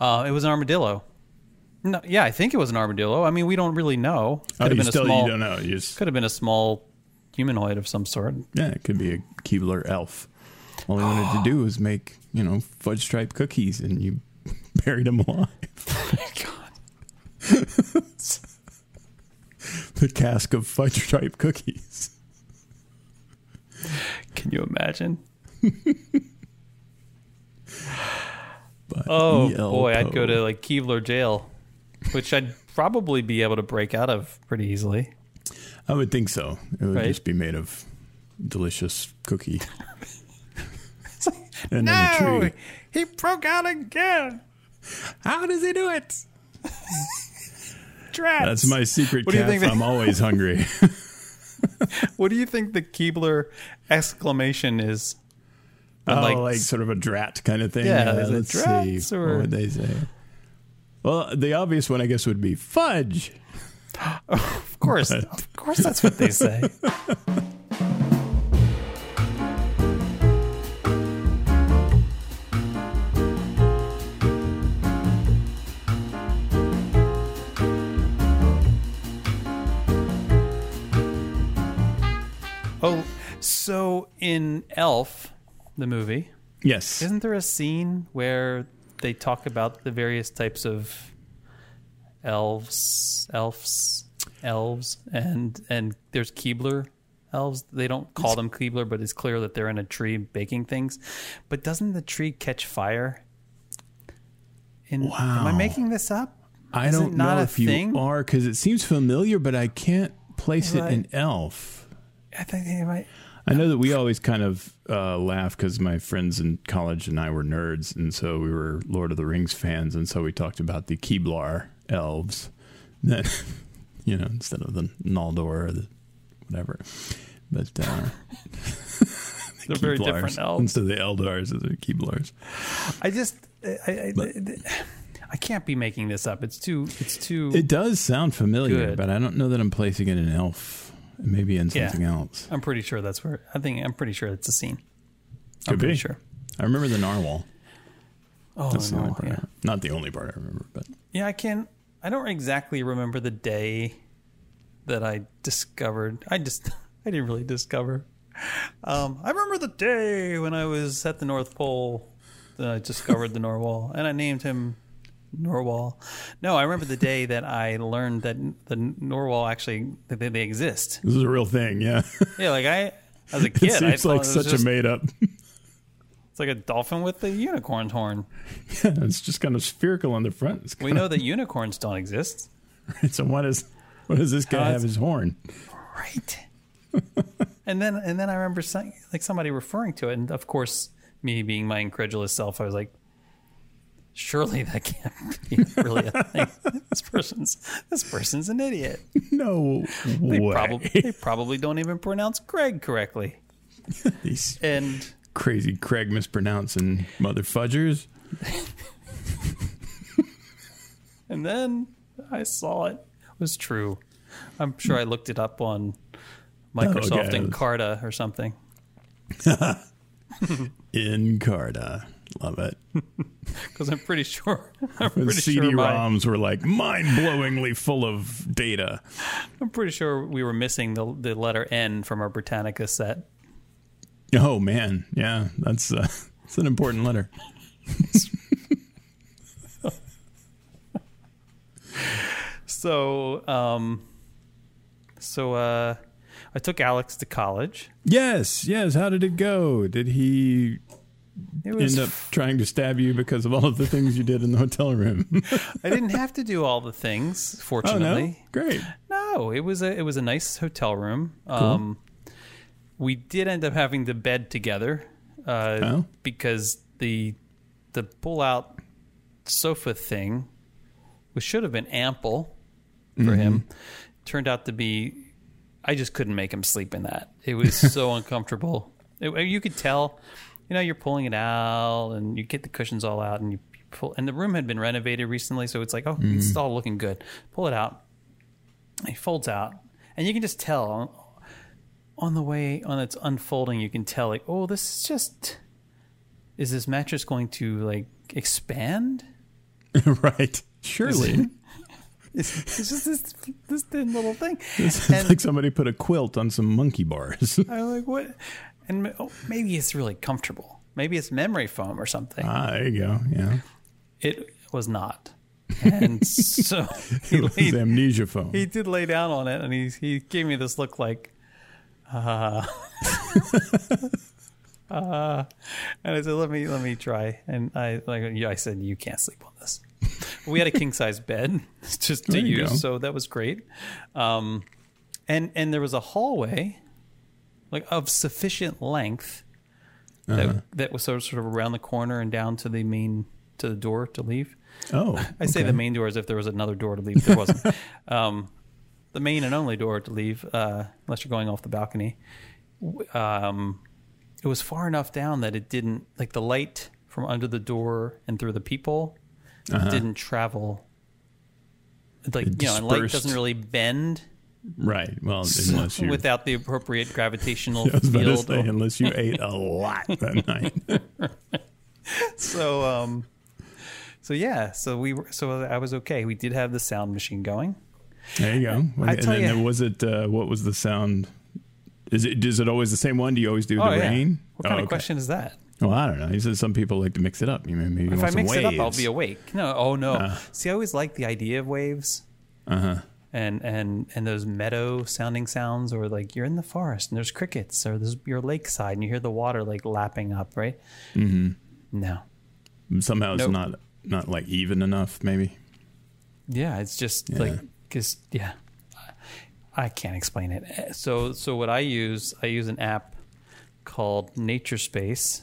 Uh, it was an armadillo. No, yeah, I think it was an armadillo. I mean, we don't really know. Could Oh, have been still a small. you don't know. You just Could have been a small humanoid of some sort. yeah, it could be a Keebler elf. All he wanted to do was make you know fudge stripe cookies, and you buried him alive. God. the cask of fudge stripe cookies. Can you imagine? By Oh boy, I'd go to like Keebler jail, which I'd probably be able to break out of pretty easily. I would think so. It would Right? just be made of delicious cookie. and then a tree. he broke out again. How does he do it? Drats. That's my secret What do you think that- I'm always hungry. What do you think the Keebler exclamation is? Oh, like- like, sort of a drat kind of thing. Yeah, it let's see. or- What would they say? Well, the obvious one, I guess, would be fudge. Of course, of course, that's what they say. Oh, so in Elf, the movie, Yes. isn't there a scene where they talk about the various types of elves, elves, elves, and and there's Keebler elves. They don't call them Keebler, but it's clear that they're in a tree baking things. But doesn't the tree catch fire? In, Am I making this up? I Is don't know if you are because it seems familiar, but I can't place it in Elf. I think they might. I know that we always kind of uh, laugh because my friends in college and I were nerds, and so we were Lord of the Rings fans, and so we talked about the Keebler elves, then you know instead of the Noldor or the whatever. But uh, They're very different elves. instead of the Eldars, the Keeblers. I just, I, I, But- I can't be making this up. It's too, it's too. It does sound familiar, Good. but I don't know that I'm placing it in Elf. Maybe in Yeah. something else. I'm pretty sure that's where. I think I'm pretty sure it's a scene. Could I'm pretty be. sure. I remember the narwhal. Oh That's the no, only part. Yeah. remember. Not the only part I remember, but yeah. I can. I don't exactly remember the day that I discovered. I just. I didn't really discover. Um, I remember the day when I was at the North Pole. That I discovered the narwhal, and I named him narwhal. No, I remember the day that I learned that the narwhal actually that they, they exist. this is a real thing. Yeah, Yeah, like I as a kid, I seems thought like it such just, a made up. it's like a dolphin with a unicorn's horn. Yeah, it's just kind of spherical on the front. We know that unicorns don't exist, of, so what is what does this guy How have his horn? right? and then and then I remember some, like somebody referring to it, and of course, me being my incredulous self, I was like, surely that can't be really a thing. this person's this person's an idiot. No They way. probably they probably don't even pronounce Craig correctly. These And crazy Craig mispronouncing mother fudgers. And then I saw it it was true. I'm sure I looked it up on Microsoft Okay. Encarta or something. Encarta. Love it. Because I'm pretty sure. I'm pretty sure. My, CD-ROMs were like mind-blowingly full of data. I'm pretty sure we were missing the the letter N from our Britannica set. Oh man, yeah, that's uh, that's an important letter. So, um, so uh, I took Alex to college. Yes, yes. How did it go? Did he. End up trying to stab you because of all of the things you did in the hotel room? I didn't have to do all the things. oh Fortunately, no, great. No, it was a it was a nice hotel room. Um, we did end up having to bed together uh, Oh. because the the pull out sofa thing, which should have been ample for him, turned out to be. I just couldn't make him sleep in that. It was so uncomfortable. It, you could tell, you know, you're pulling it out and you get the cushions all out and you pull. And the room had been renovated recently, so it's like, oh, it's mm. all looking good. Pull it out it folds out and you can just tell on, on the way on its unfolding you can tell like oh this is just is this mattress going to like expand right. Surely. It's, it's just this this thin little thing. It's And- like somebody put a quilt on some monkey bars. I'm like, what? And oh, maybe it's really comfortable. Maybe it's memory foam or something. ah, there you go. Yeah. It was not. And so he, laid, amnesia foam. he did lay down on it, and he he gave me this look like, uh, uh, and I said, let me let me try. And I like I said, you can't sleep on this. We had a king size bed just to use, go. so that was great. Um, and and there was a hallway, like of sufficient length Uh-huh. that that was sort of, sort of around the corner and down to the main to the door to leave. oh. I say okay. the main door as if there was another door to leave. There wasn't. um, the main and only door to leave, uh, unless you're going off the balcony. Um, it was far enough down that it didn't like the light from under the door and through the peephole Uh-huh. didn't travel. Like you know, and light doesn't really bend Right. Well, unless you without the appropriate gravitational I was about to field. say, unless you ate a lot that night. so um so yeah so we were so i was okay we did have the sound machine going There you go. I and then there was it. Uh, what was the sound? Is it? Is it always the same one? Do you always do oh the yeah rain? what kind Oh, of okay. question is that Well, I don't know. He says some people like to mix it up. You may- maybe you if i mix it up i'll be awake no oh no Uh. see i always like the idea of waves Uh huh. And and and those meadow sounding sounds or like you're in the forest and there's crickets or there's you're lakeside and you hear the water like lapping up right mm-hmm. no Somehow it's Nope. not not like even enough. Maybe. Yeah, it's just Yeah. like because yeah, I can't explain it. So so what I use, I use an app called Nature Space,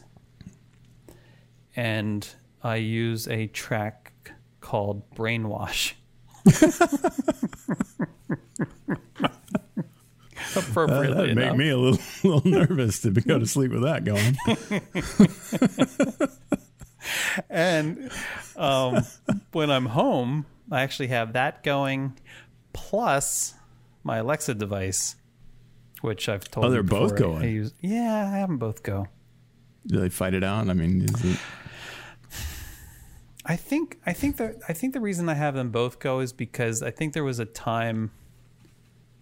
and I use a track called Brainwash. Appropriately That make me a little, little nervous to go to sleep with that going. and um, when I'm home, I actually have that going, plus my Alexa device, which I've told. Oh, they're both before I- I going? use- yeah, I have them both go. Do they fight it out? I mean, is it, I think I think the I think the reason I have them both go is because I think there was a time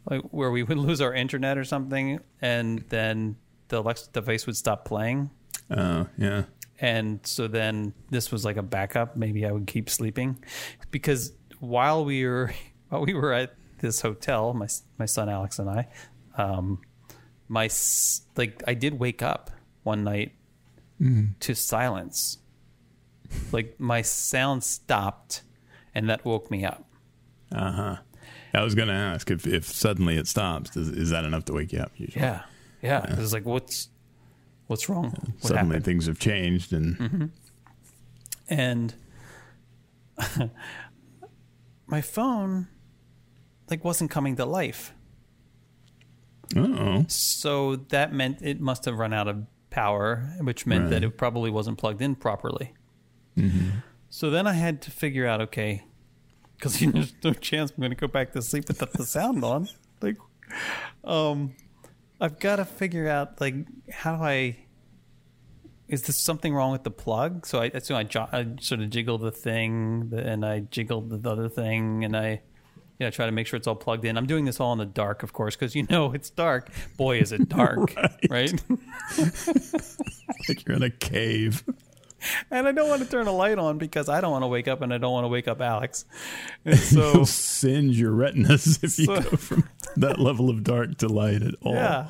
like where we would lose our internet or something, and then the Alexa device would stop playing. uh, yeah. and so then this was like a backup maybe i would keep sleeping because while we were while we were at this hotel my my son alex and i um my like i did wake up one night to silence like my sound stopped and that woke me up. Uh huh. I was going to ask if, if suddenly it stops, is, is that enough to wake you up? Usually? yeah. Yeah. It was like what's what's wrong? What Suddenly happened? things have changed, and and my phone like wasn't coming to life. Uh oh, so that meant it must have run out of power which meant that it probably wasn't plugged in properly so then i had to figure out okay because there's no chance i'm going to go back to sleep without the sound on like um i've got to figure out like how do i is this something wrong with the plug? So I, so I, jo- I sort of jiggle the thing, and I jiggled the other thing, and I, you know, try to make sure it's all plugged in. I'm doing this all in the dark, of course, because you know it's dark. Boy, is it dark, right? like you're in a cave. And I don't want to turn a light on because I don't want to wake up, and I don't want to wake up Alex. And so, You'll singe your retinas if you So- go from that level of dark to light at all. yeah.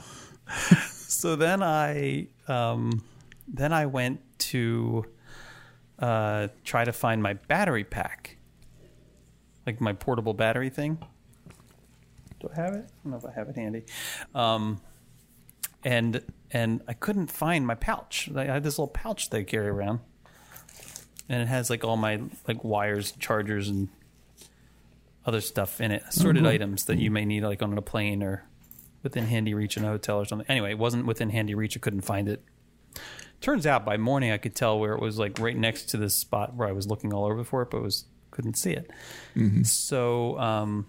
so then I, um, then I went to uh, try to find my battery pack, like my portable battery thing. Do I have it? I don't know if I have it handy. Um, and and I couldn't find my pouch. I had this little pouch that I carry around, and it has like all my like wires, chargers, and other stuff in it, assorted items that you may need like on a plane or within handy reach in a hotel or something. Anyway, it wasn't within handy reach. I couldn't find it. Turns out by morning I could tell where it was like right next to this spot where I was looking all over for it, but was couldn't see it. So um,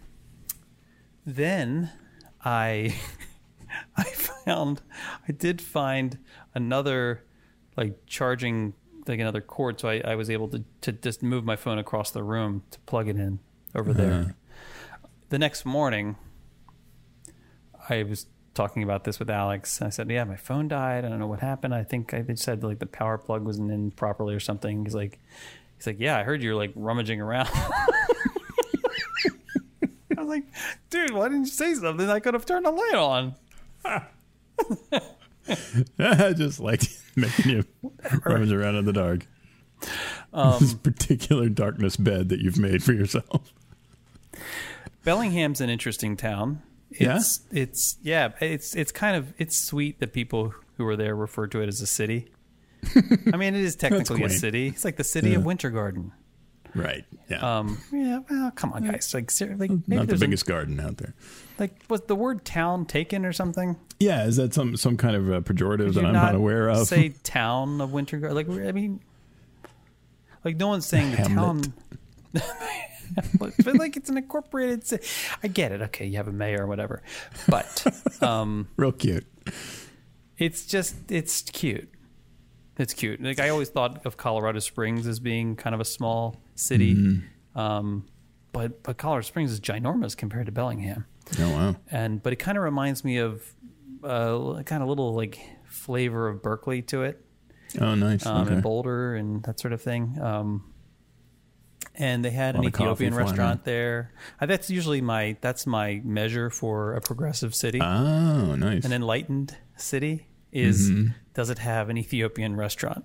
then I I found I did find another like charging like another cord, so I, I was able to to just move my phone across the room to plug it in over mm-hmm. there. The next morning, I was talking about this with Alex. I said, "Yeah, my phone died. I don't know what happened. I think I they said like the power plug wasn't in properly or something." He's like, "He's like, yeah, I heard you're like rummaging around." I was like, "Dude, why didn't you say something? I could have turned the light on." I just like making you rummage around in the dark. Um, this particular darkness bed that you've made for yourself. Bellingham's an interesting town. Yeah? It's, it's yeah, it's it's kind of it's sweet that people who are there refer to it as a city. I mean, it is technically a city. It's like the city of Winter Garden. Right. Yeah. Um, yeah, well, come on, guys. Like, ser- like maybe Not the there's a- biggest garden out there. like was the word town taken or something? Yeah, is that some some kind of uh, pejorative Did that I'm not, aware of? Say town of Winter Garden. Like I mean, like no one's saying the town. but but, like it's an incorporated. ci- I get it. Okay, you have a mayor or whatever, but um, Real cute. it's just it's cute. It's cute. Like I always thought of Colorado Springs as being kind of a small city, Mm-hmm. um, but but Colorado Springs is ginormous compared to Bellingham, Oh wow. and but it kind of reminds me of uh, kind of little like flavor of Berkeley to it, Oh nice. um, okay. and Boulder and that sort of thing. Um, and they had an Lot of coffee Ethiopian restaurant there. Uh, that's usually my that's my measure for a progressive city. Oh nice. An enlightened city is Mm-hmm. does it have an Ethiopian restaurant?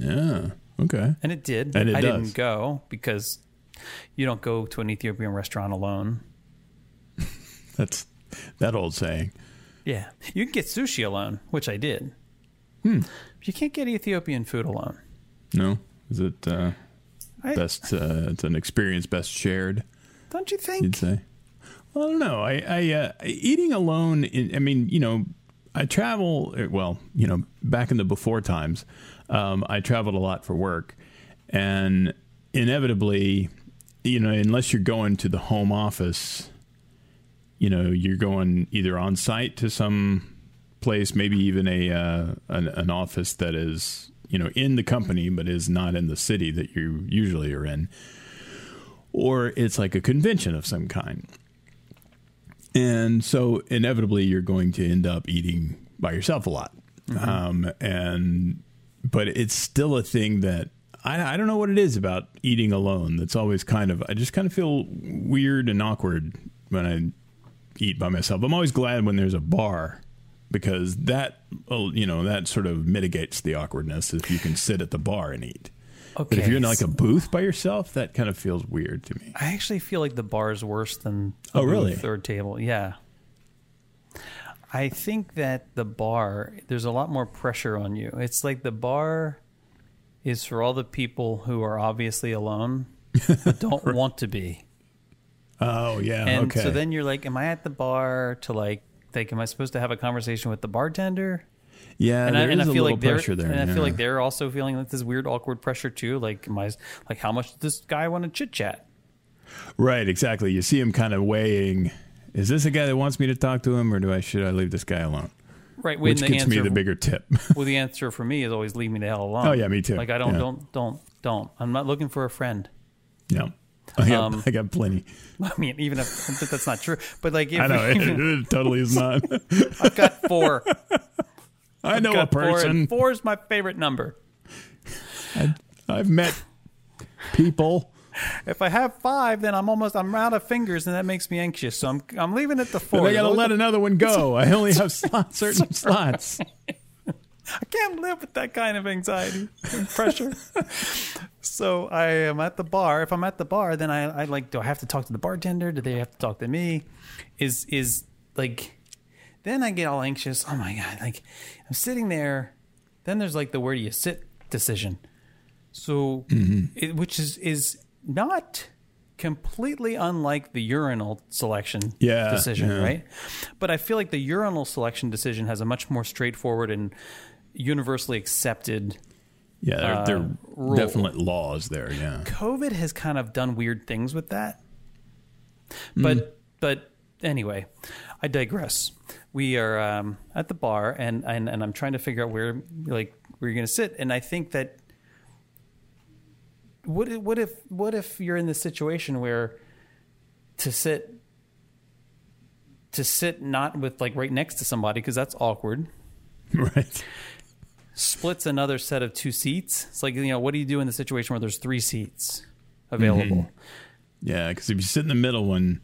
yeah. Okay. And it did. And it I does. didn't go because you don't go to an Ethiopian restaurant alone. That's that old saying. Yeah. You can get sushi alone, which I did. Hmm. But you can't get Ethiopian food alone. No. Is it uh, I, best? Uh, it's an experience best shared. don't you think? You'd say. Well, I don't know. I, I uh, eating alone. In, I mean, you know, I travel. uh, Well, you know, back in the before times, um, I traveled a lot for work, and inevitably, you know, unless you're going to the home office, you know, you're going either on site to some place, maybe even a uh, an, an office that is you know in the company but is not in the city that you usually are in, or it's like a convention of some kind. And so inevitably you're going to end up eating by yourself a lot. Um, and but it's still a thing that I, I don't know what it is about eating alone. That's always kind of I just kind of feel weird and awkward when I eat by myself. I'm always glad when there's a bar because that you know that sort of mitigates the awkwardness if you can sit at the bar and eat. Okay. But if you're in like a booth by yourself, that kind of feels weird to me. I actually feel like the bar is worse than oh, the Oh, really? or table. Yeah. I think that the bar, there's a lot more pressure on you. It's like the bar is for all the people who are obviously alone but don't want to be. Oh yeah, And okay. so then you're like, am I at the bar to like, like, am I supposed to have a conversation with the bartender? yeah, and I, and I feel like they're, there. and I yeah. feel like they're also feeling like this weird, awkward pressure too. Like, am I, like, how much does this guy want to chit chat? Right, exactly. You see him kind of weighing. Is this a guy that wants me to talk to him, or do I should I leave this guy alone? Right. Which the gets answer, me the bigger tip. well, the answer for me is always leave me the hell alone. Oh, yeah, me too. Like I don't, Yeah. don't, don't, don't. I'm not looking for a friend. no, I got, Um, I got plenty. I mean, even if that's not true, but like, if, I know it, it totally is not. I've got four. I know a got four, person. four is my favorite number. I've met people. If I have five, then I'm almost I'm out of fingers, and that makes me anxious. So I'm I'm leaving it to But four. I got to let another one go. I only have slots, certain slots. I can't live with that kind of anxiety and pressure. so I am at the bar. If I'm at the bar, then I, I like, do I have to talk to the bartender? Do they have to talk to me? Is is like, then I get all anxious. Oh my god! Like I'm sitting there. Then there's like the where do you sit decision. So, mm-hmm. it, which is is not completely unlike the urinal selection Yeah, decision, yeah. right? But I feel like the urinal selection decision has a much more straightforward and universally accepted. Yeah, there, Uh, there are definite laws there. Yeah. COVID has kind of done weird things with that. But Mm. but anyway, I digress. We are um, at the bar, and, and and I'm trying to figure out where like where you're going to sit, and I think that what if- what if what if you're in this situation where to sit to sit not with like right next to somebody because that's awkward. Right. splits another set of two seats. It's like you know what do you do in the situation where there's three seats available? Mm-hmm. Yeah, because if you sit in the middle one,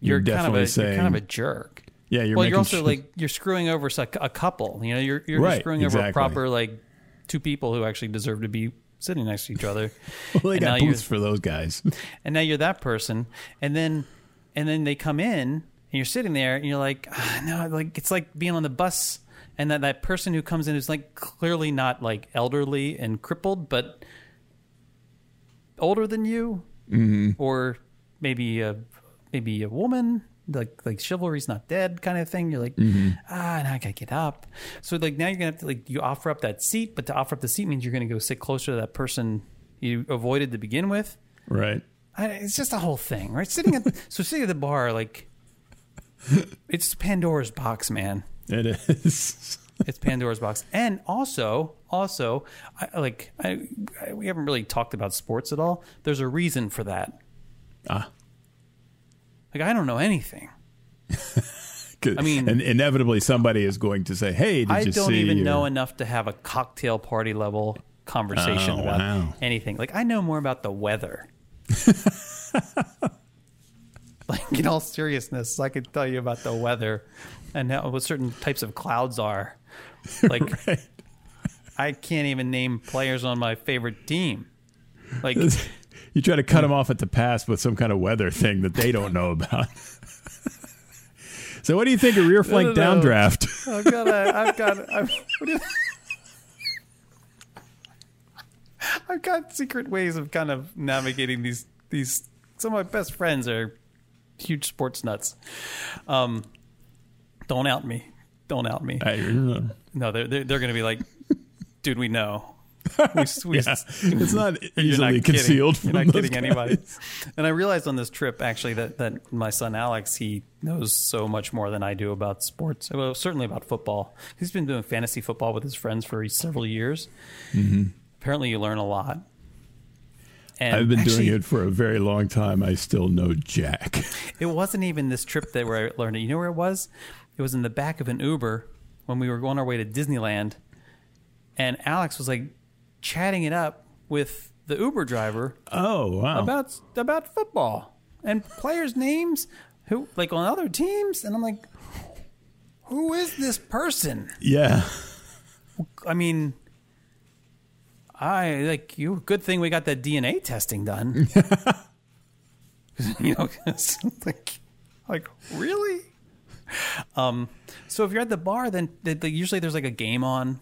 you're, you're, kind of definitely a saying, you're kind of a jerk. Yeah, you're well you're also sure- like you're screwing over a, couple you know? You're you're Right, screwing over a proper like two people who actually deserve to be sitting next to each other. Well, they and got booths for those guys. and now you're that person. And then and then they come in and you're sitting there and you're like ah, no like it's like being on the bus and that that person who comes in is like clearly not like elderly and crippled but older than you or maybe a maybe a woman like like chivalry's not dead kind of thing you're like ah now i gotta get up so like now you're gonna have to like you offer up that seat but to offer up the seat means you're gonna go sit closer to that person you avoided to begin with right. I, it's just a whole thing, right? Sitting at so sitting at the bar, like it's Pandora's box, man. It is. It's Pandora's box, and also, also, I, like I, I, we haven't really talked about sports at all. There's a reason for that. ah. Like I don't know anything. I mean- and inevitably somebody is going to say, "Hey, did I you don't see?" even your-" know enough to have a cocktail party level conversation Oh, about wow. anything. Like I know more about the weather. like in all seriousness, I could tell you about the weather and how, what certain types of clouds are. Like Right. I can't even name players on my favorite team. Like You try to cut them off at the pass with some kind of weather thing that they don't know about. so, what do you think of rear flank no, no. downdraft? I've got a, I've got, I've, I've got secret ways of kind of navigating these, these, some of my best friends are huge sports nuts. Um, don't out me. Don't out me. I- No, they're, they're, they're going to be like, dude, we know. We, we, yeah, it's not You're easily not kidding. concealed. You're from not kidding guys. anybody. And I realized on this trip actually that, that my son Alex he knows so much more than I do about sports. Well, certainly about football. He's been doing fantasy football with his friends for several years. Mm-hmm. Apparently, you learn a lot. And I've been actually, doing it for a very long time. I still know Jack. It wasn't even this trip that where I learned it. You know where it was? It was in the back of an Uber when we were on our way to Disneyland, and Alex was like chatting it up with the Uber driver Oh wow! about about football and players' names who like on other teams, and I'm like, who is this person? yeah, I mean, I like you. Good thing we got that DNA testing done. you know, like, like really. Um, so if you're at the bar, then th- th- usually there's like a game on,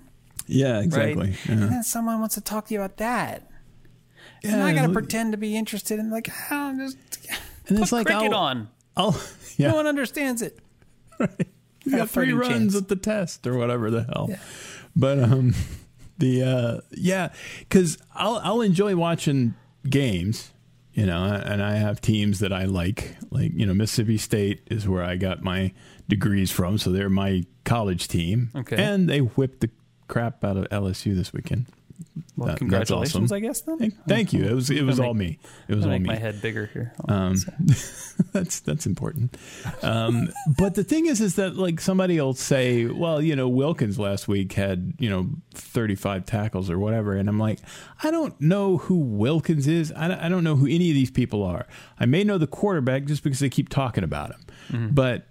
yeah, exactly. right? Yeah. And then someone wants to talk to you about that. and Yeah, I got to pretend to be interested in like, how just And put it's like, cricket I'll- on. Oh, yeah. No one understands it. Right. you Got got three runs chance. at the test or whatever the hell. Yeah. But um, the uh, yeah, because I'll I'll enjoy watching games, you know, and I have teams that I like. Like you know, Mississippi State is where I got my degrees from, so they're my college team. Okay. and they whipped the crap out of LSU this weekend. Well, That- congratulations, awesome. I guess. Then Thank, thank you. It was it was Gonna all me. It was all make me. my head bigger here. Um, that's that's important. Um, but the thing is, is that like somebody will say, well, you know, Wilkins last week had you know thirty five tackles or whatever, and I'm like, I don't know who Wilkins is. I don't, I don't know who any of these people are. I may know the quarterback just because they keep talking about him, but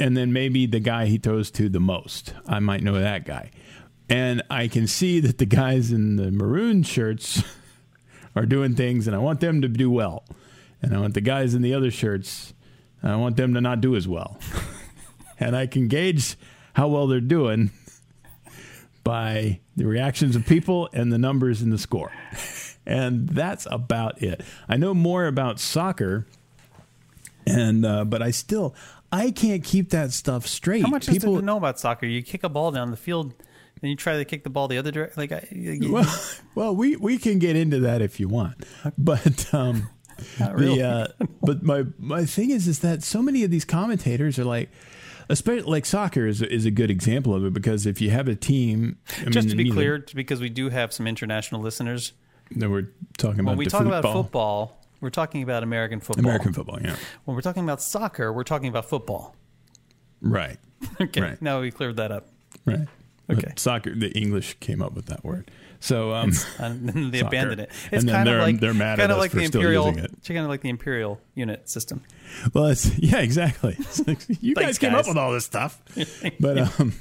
and then maybe the guy he throws to the most, I might know that guy. And I can see that the guys in the maroon shirts are doing things, and I want them to do well. And I want the guys in the other shirts, I want them to not do as well. and I can gauge how well they're doing by the reactions of people and the numbers in the score. And that's about it. I know more about soccer, and uh, but I still I can't keep that stuff straight. How much is people there to know about soccer? You kick a ball down the field, then you try to kick the ball the other direction. Like, I, you- well, well, we we can get into that if you want, but um, Not really. the uh, but my my thing is is that so many of these commentators are like. Especially like soccer is is a good example of it because if you have a team, I just mean, to be clear, because we do have some international listeners, That we're talking about When we talk football. about football, we're talking about American football. American football, yeah. When we're talking about soccer, we're talking about football. Right. Okay, Right. now we cleared that up. Right. Okay. Soccer, the English came up with that word. So, um, And then they Soccer. abandoned it. And It's then kind of like they're mad at kind of like the still imperial, using it. kind of like the imperial unit system. well, it's, yeah, exactly. It's you Thanks, guys came guys. up with all this stuff. But, um,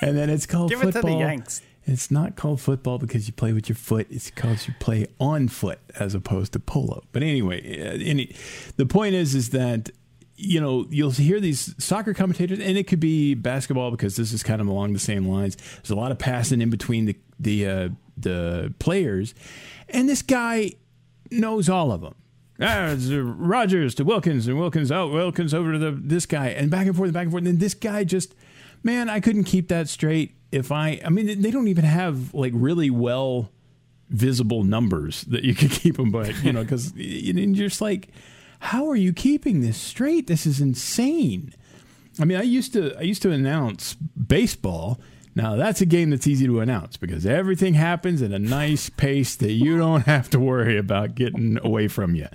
and then it's called Give it to the football. Yanks. It's not called football because you play with your foot. It's because you play on foot as opposed to polo. But anyway, uh, any, the point is, is that you know you'll hear these soccer commentators, and it could be basketball because this is kind of along the same lines. There's a lot of passing in between the the uh, the players, and this guy knows all of them. Ah, Rogers to Wilkins and Wilkins out, Wilkins over to the this guy, and back and forth, and back and forth. And then this guy just, man, I couldn't keep that straight. If I, I mean, they don't even have like really well visible numbers that you could keep them, but you know, because you're just like, how are you keeping this straight? This is insane. I mean, I used to I used to announce baseball. Now that's a game that's easy to announce because everything happens at a nice pace that you don't have to worry about getting away from you.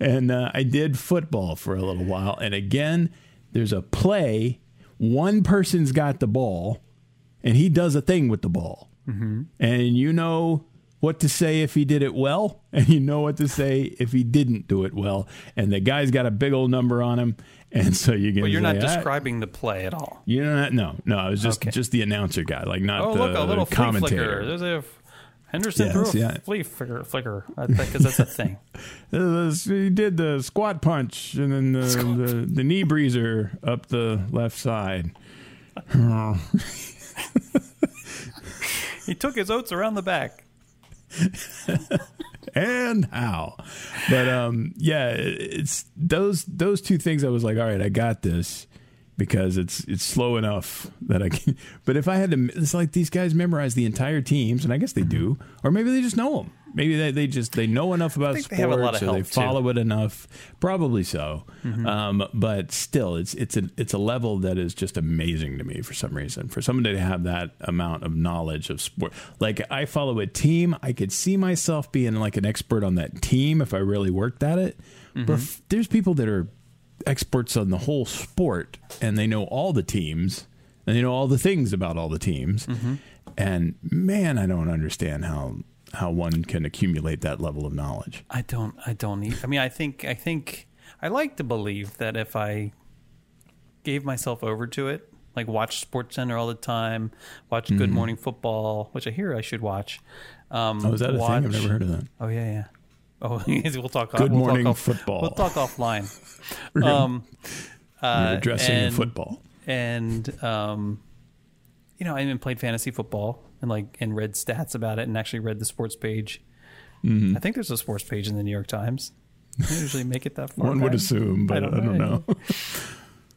And uh, I did football for a little while, and again, there's a play. One person's got the ball, and he does a thing with the ball, mm-hmm. and you know what to say if he did it well, and you know what to say if he didn't do it well. And the guy's got a big old number on him, and so you can. But you're say, not "Ah, describing the play at all. You're not. No, no. I was just Okay. just the announcer guy, like not Oh, the, look, a little the flea commentator. flicker. There's a Henderson Yes, threw a yeah. flea flicker, flicker because that's a thing. He did the squat punch and then the, the, the knee breezer up the left side. He took his oats around the back. and how. But um, yeah, it's those those two things. I was like, all right, I got this because it's it's slow enough that I can. But if I had to, it's like these guys memorize the entire teams, and I guess they do, or maybe they just know them. Maybe they, they just they know enough about they sports, have a lot of or they help, too. follow it enough. Probably so, Mm-hmm. um, but still, it's it's a it's a level that is just amazing to me for some reason. For somebody to have that amount of knowledge of sport, like I follow a team, I could see myself being like an expert on that team if I really worked at it. Mm-hmm. But if there's people that are experts on the whole sport and they know all the teams and they know all the things about all the teams. Mm-hmm. And man, I don't understand how how one can accumulate that level of knowledge. I don't. I don't need. I mean, I think. I think. I like to believe that if I gave myself over to it, like watch Sports Center all the time, watch Good Morning Football, which I hear I should watch. Um, Mm-hmm. Oh, is that a watch, thing? I've never heard of that. Oh yeah, yeah. Oh, we'll talk. Good we'll Morning talk off, Football. We'll talk offline. Um, You're uh, addressing and, football. and um, you know, I even played fantasy football and like and read stats about it and actually read the sports page. Mm-hmm. I think there's a sports page in the New York Times. They usually make it that far. One would assume, but I don't, know.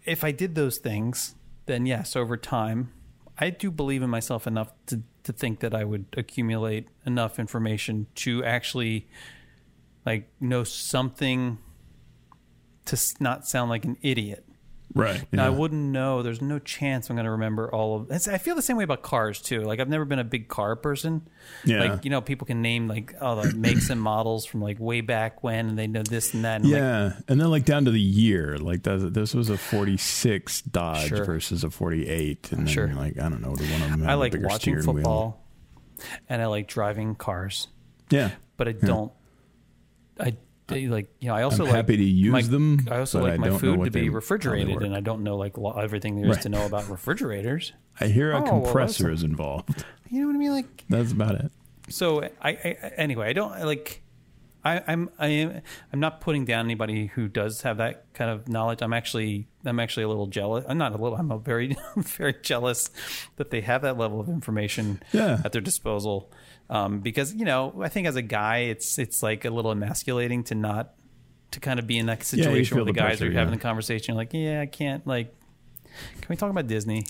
If I did those things, then yes, over time, I do believe in myself enough to to think that I would accumulate enough information to actually like know something to not sound like an idiot. Right. Now, I wouldn't know. There's no chance I'm going to remember all of. it's- I feel the same way about cars too. Like I've never been a big car person. Yeah. Like you know, people can name like all the makes and models from like way back when, and they know this and that. And like, Yeah, and then like down to the year, like that, this was a '46 Dodge Sure. versus a '48, and then Sure. like, I don't know, do one of them I like watching steering wheel? football, and I like driving cars, Yeah, but I don't. I I like you know. I also I'm like happy to use my- them, I also like I my food to be they- how they refrigerated, and I don't know like lo- everything there is Right. to know about refrigerators. I hear a Oh, compressor that's- is involved. You know what I mean? Like That's about it. so I, I anyway i don't like I, I'm I am I'm not putting down anybody who does have that kind of knowledge. I'm actually I'm actually a little jealous. I'm not a little. I'm a very very jealous that they have that level of information Yeah. at their disposal. Um, because you know I think as a guy it's it's like a little emasculating to not to kind of be in that situation feel where the, guys pressure, are having yeah. the conversation. You're like, yeah, I can't like. Can we talk about Disney?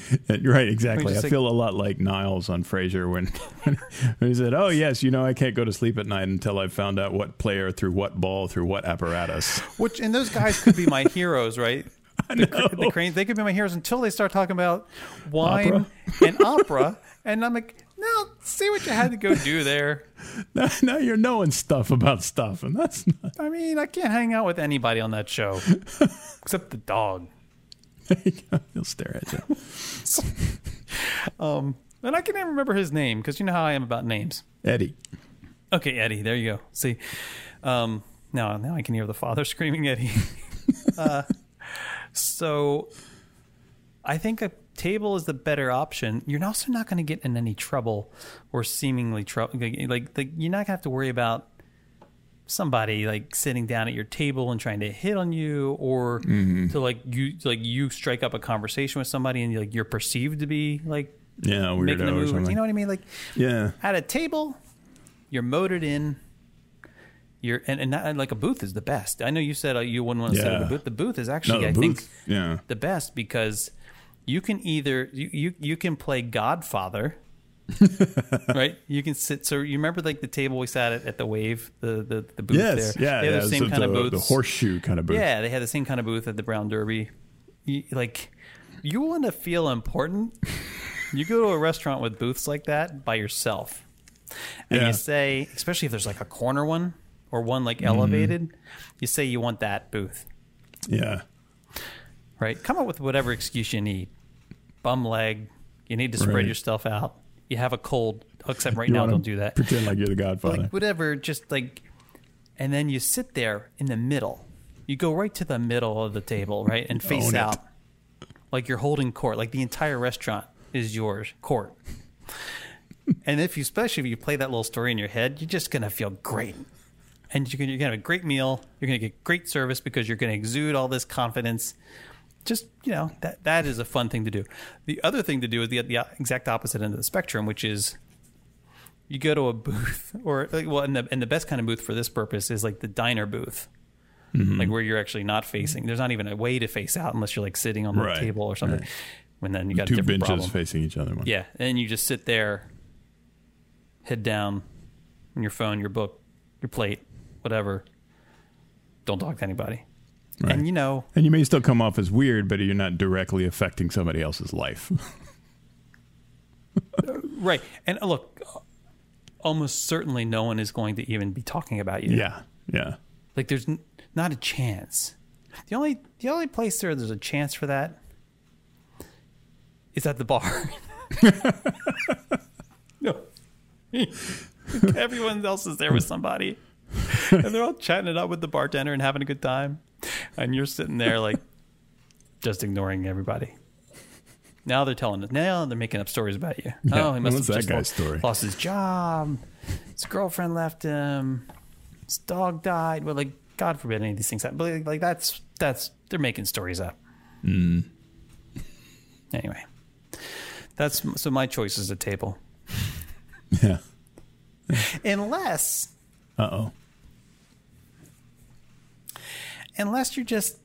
Right, exactly. I just like- feel a lot like Niles on Frasier when, when he said, "Oh yes, you know, I can't go to sleep at night until I've found out what player through what ball through what apparatus." Which and those guys could be my heroes, right? The, cr- the cranes, they could be my heroes until they start talking about wine Opera? and opera, and I'm like, no, See what you had to go do there. Now, now you're knowing stuff about stuff, and that's not. I mean, I can't hang out with anybody on that show except the dog. He'll stare at you. Um, and I can't even remember his name because you know how I am about names. Eddie. Okay, Eddie. There you go. See, um, now now I can hear the father screaming, Eddie. uh, so, I think a table is the better option. You're also not going to get in any trouble or seemingly trouble. Like, like, like you're not going to have to worry about somebody like sitting down at your table and trying to hit on you or to like you like you strike up a conversation with somebody and like you're perceived to be like Yeah, making a weirdo or move. something. You know what I mean? Like yeah. at a table, you're motored in. You're and, and, not, like a booth is the best. I know you said uh, you wouldn't want to sit at a booth. The booth is No, actually, the I booth. think, yeah. the best because you can either you you, you can play Godfather. right, you can sit. So you remember like the table we sat at at the Wave, the the, the booth Yes. there. Yeah. they had yeah. the same so kind the, of booth, The horseshoe kind of booth. Yeah, they had the same kind of booth at the Brown Derby. You, like, you want to feel important? you go to a restaurant with booths like that by yourself, and Yeah. you say, especially if there's like a corner one or one like Mm-hmm. elevated, you say you want that booth, Yeah. right? Come up with whatever excuse you need. Bum leg, you need to spread Right. yourself out. You have a cold, except right You now, don't do that. Pretend like you're the Godfather. like whatever just like and then you sit there in the middle. You go right to the middle of the table right and face Own it. out. Like you're holding court. Like the entire restaurant is yours court. And if you especially if you play that little story in your head you're just gonna feel great. And you're gonna, you're gonna have a great meal. You're gonna get great service because you're gonna exude all this confidence just you know that that is a fun thing to do the other thing to do is the, the exact opposite end of the spectrum which is you go to a booth or like well and the, and the best kind of booth for this purpose is like the diner booth mm-hmm. like where you're actually not facing there's not even a way to face out unless you're like sitting on the Right, table or something right. when then you got Two benches problem facing each other. One. yeah and you just sit there head down on your phone your book your plate whatever don't talk to anybody Right. and you know And you may still come off as weird, but you're not directly affecting somebody else's life. right and uh, look almost certainly no one is going to even be talking about you yeah. Yeah. Like there's n- not a chance. The only the only place there there's a chance for that is at the bar. no. Everyone else is there with somebody. And they're all chatting it up with the bartender and having a good time. And you're sitting there like just ignoring everybody. Now they're telling us. Now they're making up stories about you. Yeah, oh, he must have that just guy's lo- story? lost his job. His girlfriend left him. His dog died. Well, like God forbid any of these things happen. But like, like that's that's they're making stories up. Mm. Anyway, that's so my choice is a table, Yeah. unless Uh oh. Unless you're just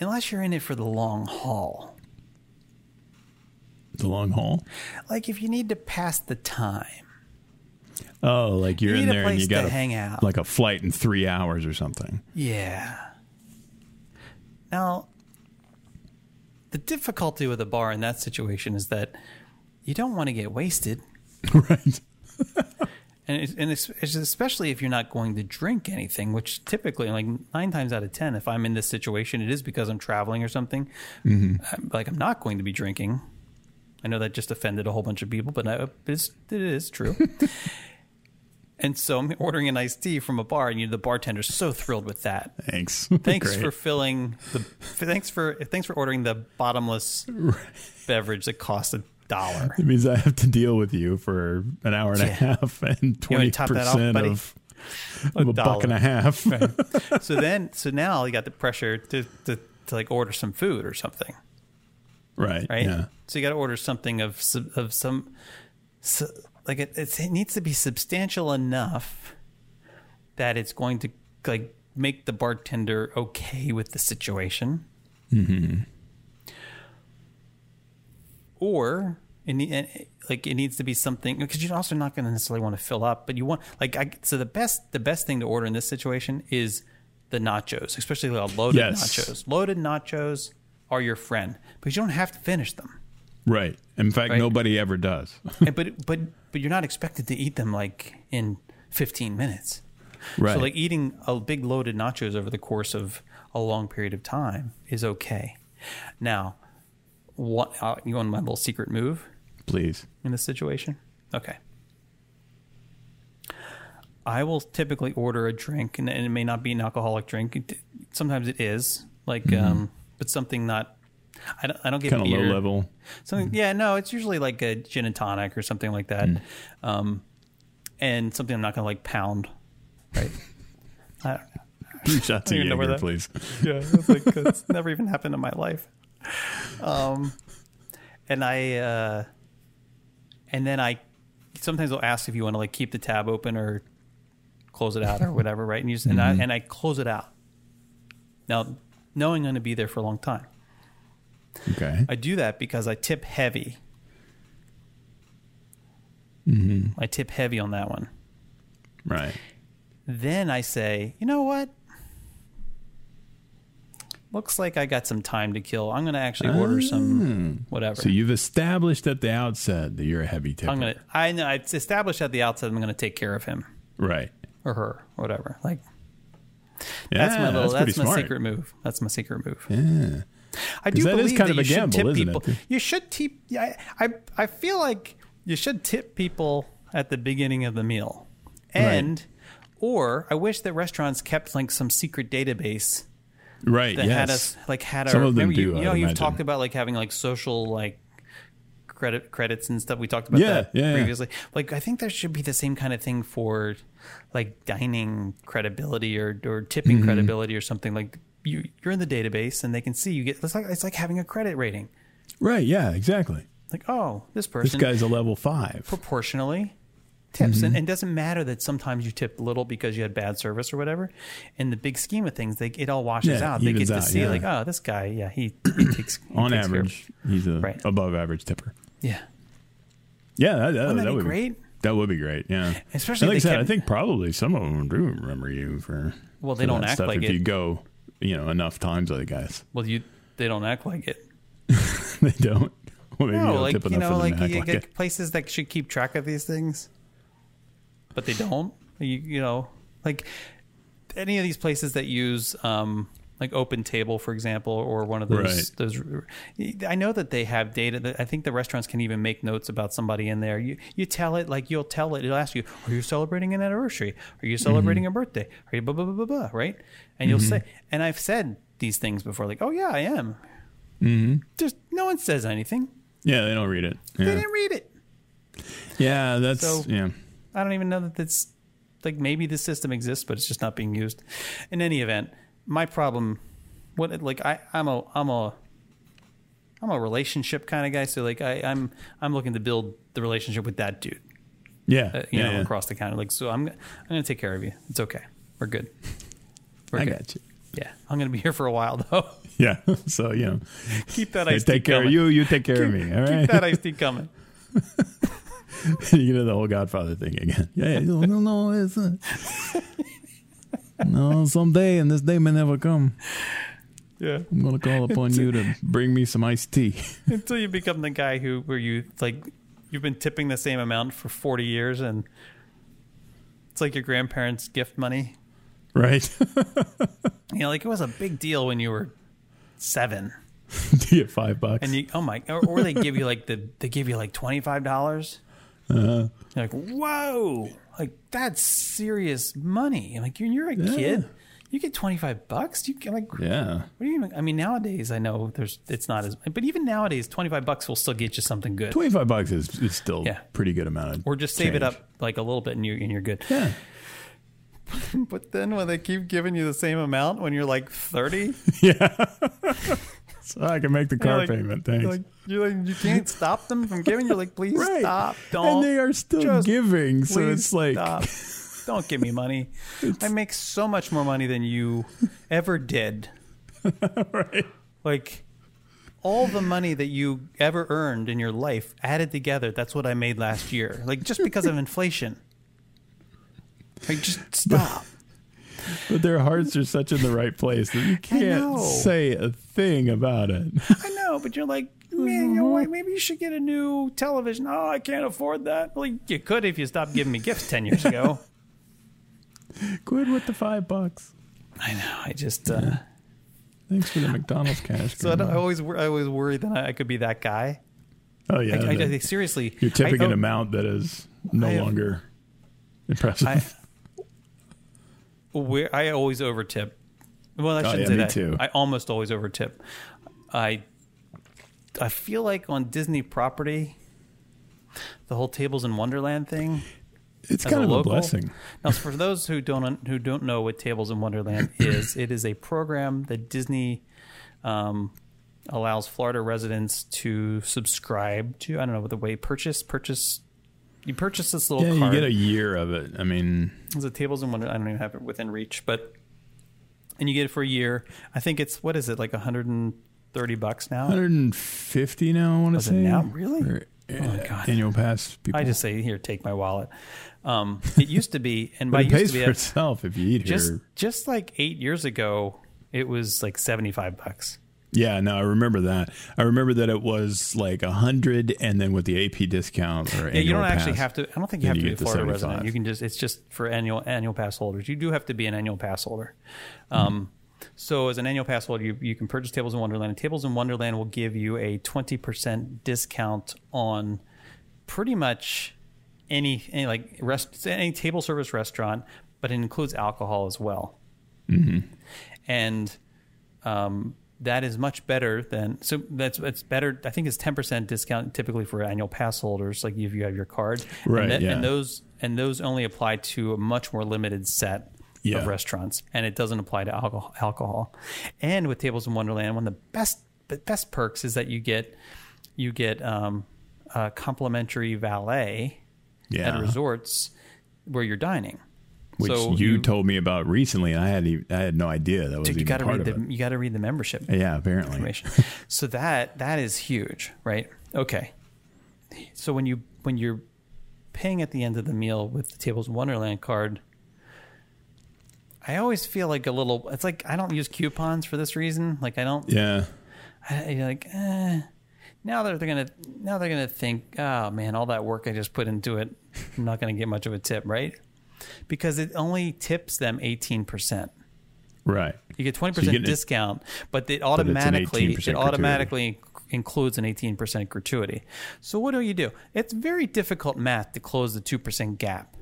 unless you're in it for the long haul. The long haul. Like if you need to pass the time. Oh, like you're You in there and you to got a- hang out. like a flight in three hours or something. Yeah. Now, the difficulty with a bar in that situation is that you don't want to get wasted, right. and it's, and it's, it's especially if you're not going to drink anything. Which typically, like nine times out of ten, if I'm in this situation, it is because I'm traveling or something. I'm- like I'm not going to be drinking. I know that just offended a whole bunch of people, but I, it's, it is true. and so I'm ordering an iced tea from a bar, and you the bartender's so thrilled with that. Thanks. Thanks for filling the. Thanks for thanks for ordering the bottomless beverage that costs a dollar. It means I have to deal with you for an hour and a half and twenty top that off, percent of, of a buck and a half. so then, so now you got the pressure to, to to like order some food or something, right. right? Yeah. So you got to order something of of some, so, like it, it's, it needs to be substantial enough that it's going to like make the bartender okay with the situation. Mm-hmm. Or it need, like it needs to be something because you're also not going to necessarily want to fill up, but you want like I, so the best the best thing to order in this situation is the nachos, especially the loaded Yes. nachos. Loaded nachos are your friend because you don't have to finish them. Right. In fact, Right. nobody ever does. And- but but but you're not expected to eat them like in 15 minutes. Right. So like eating a big loaded nachos over the course of a long period of time is okay. Now, what uh, you want my little secret move Please. in this situation? Okay. I will typically order a drink, and, and it may not be an alcoholic drink. It, sometimes it is, like, um, but something not. I don't. I don't get Kind of low level. Something, yeah, no, it's usually like a gin and tonic or something like that, um, and something I'm not going to like pound, right? I, Two shots of know Jaeger, please. yeah, it's like it's never even happened in my life. Um, and I, uh, and then I, sometimes they'll ask if you want to like keep the tab open or close it out or whatever, right? And you just, and I and I close it out. Now, knowing I'm going to be there for a long time, Okay. I do that because I tip heavy. I tip heavy on that one. Right. Then I say, you know what? Looks like I got some time to kill. I'm going to actually order some ah. whatever. So you've established at the outset that you're a heavy tipper. I'm going to. I know it's established at the outset. I'm going to take care of him Right. or her, whatever. Like Yeah, that's my little. that's, That's, my smart. secret move. That's my secret move. Yeah. I do that believe that you a should gamble, tip isn't it? people. You should tip. Yeah, I, I I feel like you should tip people at the beginning of the meal, and or I wish that restaurants kept like some secret database Right. that yes. had us like had Some our. of them remember you, do, you know I'd you've imagine. talked about like having like social like credit credits and stuff. We talked about Yeah, that yeah, yeah. previously. Like I think there should be the same kind of thing for like dining credibility or or tipping Mm-hmm. credibility or something like. You, you're in the database and they can see you get it's like it's like having a credit rating Right. Yeah. Exactly. like oh this person This guy's a level five. proportionally tips Mm-hmm. and, and it doesn't matter that sometimes you tipped little because you had bad service or whatever in the big scheme of things they, it all washes Yeah, out they get to out, see yeah. like oh this guy yeah he, he takes he On takes average, he's a Right. above average tipper. yeah Yeah, that, that, Wouldn't that be great? That would be great. Yeah, Especially like I said, I think probably some of them do remember you for. Well, they for don't that act stuff like if it. you go, you know, enough times. I guess well you they don't act like it they don't. Well, no like you know like you like get it. places that should keep track of these things but they don't. You, you know like any of these places that use um like OpenTable for example or one of those Right. those i know that they have data that i think the restaurants can even make notes about somebody in there. You you tell it like you'll tell it it'll ask you are you celebrating an anniversary? Are you celebrating a birthday? Are you blah blah blah blah blah right? And you'll say and i've said these things before like oh yeah i am. Mm-hmm. just no one says anything. Yeah, they don't read it. they Yeah, didn't read it. Yeah that's So- yeah. I don't even know that that's like maybe the system exists, but it's just not being used. In any event, my problem, what like I I'm a I'm a I'm a relationship kind of guy, so like I I'm I'm looking to build the relationship with that dude, Yeah, uh, you yeah, know, yeah. across the counter. Like so, I'm I'm gonna take care of you. It's okay. We're good. We're I good. got you. Yeah, I'm gonna be here for a while though. Yeah, so you know, Keep that I iced tea take care coming. of you. You take care of me. All right. Keep that iced tea coming. you know the whole Godfather thing again. Yeah, no, no, no, it's uh, no. Someday, and this day may never come. Yeah. I'm gonna call upon you to bring me some iced tea. until you become the guy who where you like you've been tipping the same amount for 40 years and it's like your grandparents gift money Right? you know like it was a big deal when you were seven you get five bucks? and you oh my or, or they give you like the they give you like $25 uh, Uh-huh. you're like whoa like that's serious money like you're, you're a Yeah. kid you get 25 bucks you get like yeah. what do you even, I mean, nowadays I know there's it's not as, but even nowadays, twenty five bucks will still get you something good, Twenty-five bucks is, is still Yeah. pretty good amount of. or just save it up like a little bit and you and you're good. Yeah. But then when they keep giving you the same amount when you're like 30, So I can make the car like, payment. Thanks. Like, you're like, you can't stop them from giving. You're like, please right. stop. Don't. and they are still giving, so it's like stop. Don't give me money. I make so much more money than you ever did. right. Like all the money that you ever earned in your life added together, that's what I made last year. Like just because of inflation. Like just stop. But their hearts are such in the right place that you can't say a thing about it. I know, but you're like, man, you know what? maybe you should get a new television. Oh, I can't afford that. Well, you could if you stopped giving me gifts ten years ago. Quit with the five bucks. I know. I just. Uh, Thanks for the McDonald's cash. so I, don't, I always, I always worry that I, I could be that guy. oh yeah, I, I, I- seriously, you're tipping I, an amount that is no I have- longer impressive. I, where I always overtip. Well, I Oh, shouldn't yeah, say that. too. I almost always overtip. I I feel like on Disney property, the whole Tables in Wonderland thing. it's kind a of a blessing. Now, for those who don't who don't know what Tables in Wonderland is, it is a program that Disney um, allows Florida residents to subscribe to. I don't know what the way purchase purchase. You purchase this little Yeah, you get a year of it. I mean, It's a tables in one? I don't even have it within reach, but and you get it for a year. I think it's what is it like 130 bucks now? 150 now. I want to say now? Really? Or, Oh, my uh, God. Annual pass. People. I just say here, take my wallet. Um, it used to be, and by it used pays to be, for itself if you eat just here. just like eight years ago, it was like 75 bucks. Yeah, no, I remember that. I remember that it was like a hundred, and then with the AP discount or Yeah, you don't annual actually have to. I don't think you have to be a Florida 75. resident. You can just. It's just for annual annual pass holders. You do have to be an annual pass holder. Um, so as an annual pass holder, you, you can purchase Tables in Wonderland. And Tables in Wonderland will give you a twenty percent discount on pretty much any, any like rest any table service restaurant, but it includes alcohol as well. And um, that is much better than so that's that's better. I think it's ten percent discount typically for annual pass holders, like if you have your card, Right, And, that- yeah. and those and those only apply to a much more limited set Yeah. of restaurants, and it doesn't apply to alcohol. Alcohol, and with Tables in Wonderland, one of the best the best perks is that you get you get um, a complimentary valet yeah, at resorts where you're dining. Which so you, told me about recently, and I had I had no idea that was Dude, you got to read the it. you got to read the membership Yeah, apparently. information. so that that is huge, right? Okay. So when you when you're paying at the end of the meal with the Tables Wonderland card, I always feel like a little. It's like I don't use coupons for this reason. Like I don't. Yeah, I, you're like eh. now they're, they're gonna now they're gonna think, oh man, all that work I just put into it, I'm not gonna get much of a tip, right? Because it only tips them eighteen percent. right. You get twenty So you're percent it- discount, but it automatically 18% it automatically includes an eighteen percent gratuity. So what do you do? It's very difficult math to close the two percent gap.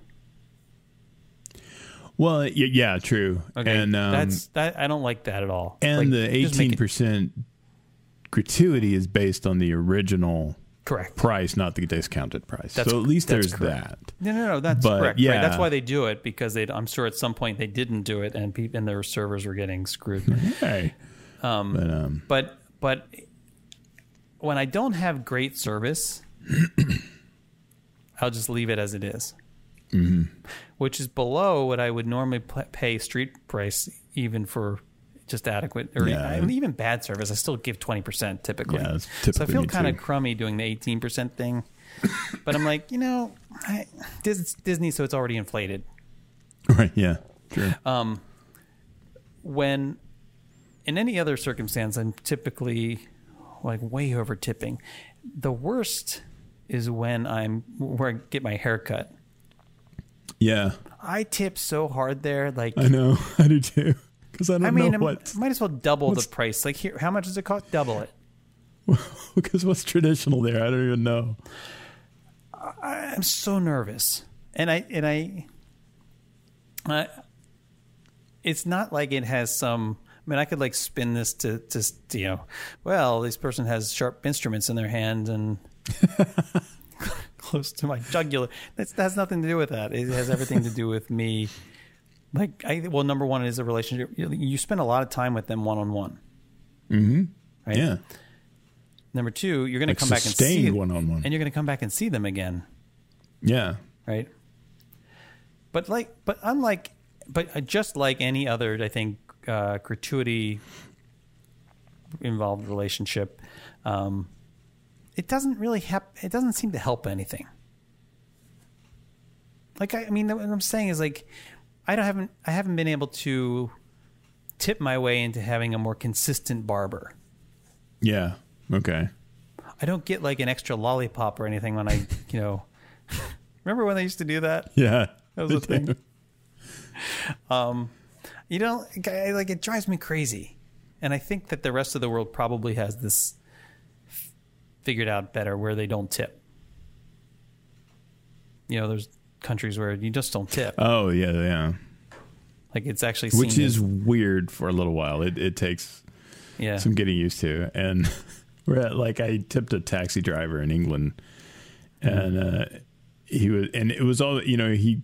Well, yeah, true. Okay, and um, that's that. I don't like that at all. and Like, the just make eighteen it- percent gratuity is based on the original correct. price, not the discounted price. That's- so at least there's correct. that. No, no, no. That's But, correct. yeah. Right? That's why they do it because they. I'm sure at some point they didn't do it, and people and their servers were getting screwed. Hey, um, but um, but but when I don't have great service, I'll just leave it as it is. which is below what I would normally pay street price, even for just adequate or Yeah. even, bad service. I still give twenty percent typically. Yeah, that's so I feel kind of crummy doing the eighteen percent thing, but I'm like, you know, I, Dis- Disney, so it's already inflated. right, yeah, true. Um, when in any other circumstance i'm typically like way over tipping the worst is when i'm where i get my hair cut yeah, i tip so hard there like I know. I do too. Because I don't i mean know what. might as well double the price like here how much does it cost double it Because what's traditional there? I don't even know. i'm so nervous and i and i I, it's not like it has some I mean, I could like spin this to, to you know, well, this person has sharp instruments in their hand and close to my jugular. That's, that has nothing to do with that. It has everything to do with me. Like, I, well, number one is a relationship. You, you spend a lot of time with them one on one. Mm-hmm. Right. Yeah, Number two, you're going to Like come back and see one-on-one. and you're going to come back and see them again. yeah, right? But like, but unlike, but uh, just like any other, I think uh, gratuity involved relationship, um, it doesn't really help. It doesn't seem to help anything. Like I, I mean, what I'm saying is like, I don't haven't I haven't been able to tip my way into having a more consistent barber. yeah. Okay. I don't get like an extra lollipop or anything when I, you know. Remember when they used to do that? Yeah. That was a thing. Um, you know, like it drives me crazy, and I think that the rest of the world probably has this figured out better, where they don't tip. You know, there's countries where you just don't tip. Oh yeah, yeah. Like it's actually Which is as- weird for a little while. It it takes yeah. some getting used to. And we're at, like I tipped a taxi driver in England, and uh, he was, and it was all you know. He,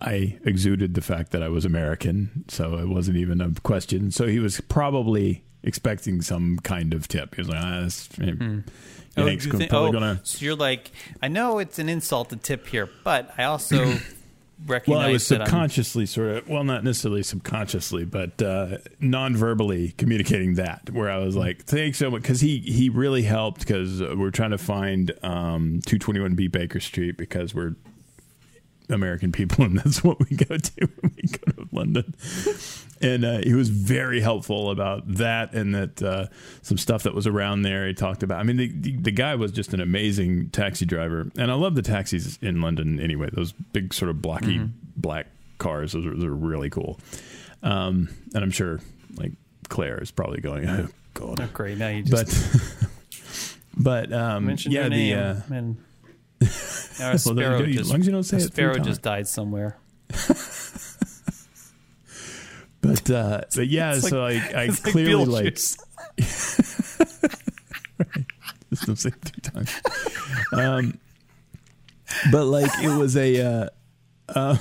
I exuded the fact that I was American, so it wasn't even a question. So he was probably expecting some kind of tip. He was like, ah, that's, Oh, Yank's you think- probably oh, gonna. So you're like, I know it's an insult to tip here, but I also recognize Well, I was that I'm- subconsciously sort of, well, not necessarily subconsciously, but uh, non-verbally communicating that, where I was like, "Thanks so much," because he he really helped because we're trying to find um, 221B Baker Street because we're American people, and that's what we go to when we go to London. And uh, he was very helpful about that, and that uh, some stuff that was around there. He talked about. I mean, the, the the guy was just an amazing taxi driver, and I love the taxis in London. Anyway, those big sort of blocky black cars, those are, those are really cool. Um, and I'm sure, like Claire is probably going, "Oh God," Oh, great. Now you just but but um, mentioned yeah, the uh, and now a well, sparrow you- just, as long as you don't say a it sparrow just died somewhere. But uh, but yeah, It's so like- I I clearly like, Beetlejuice. just don't say it three times. Um, but like it was a uh, uh,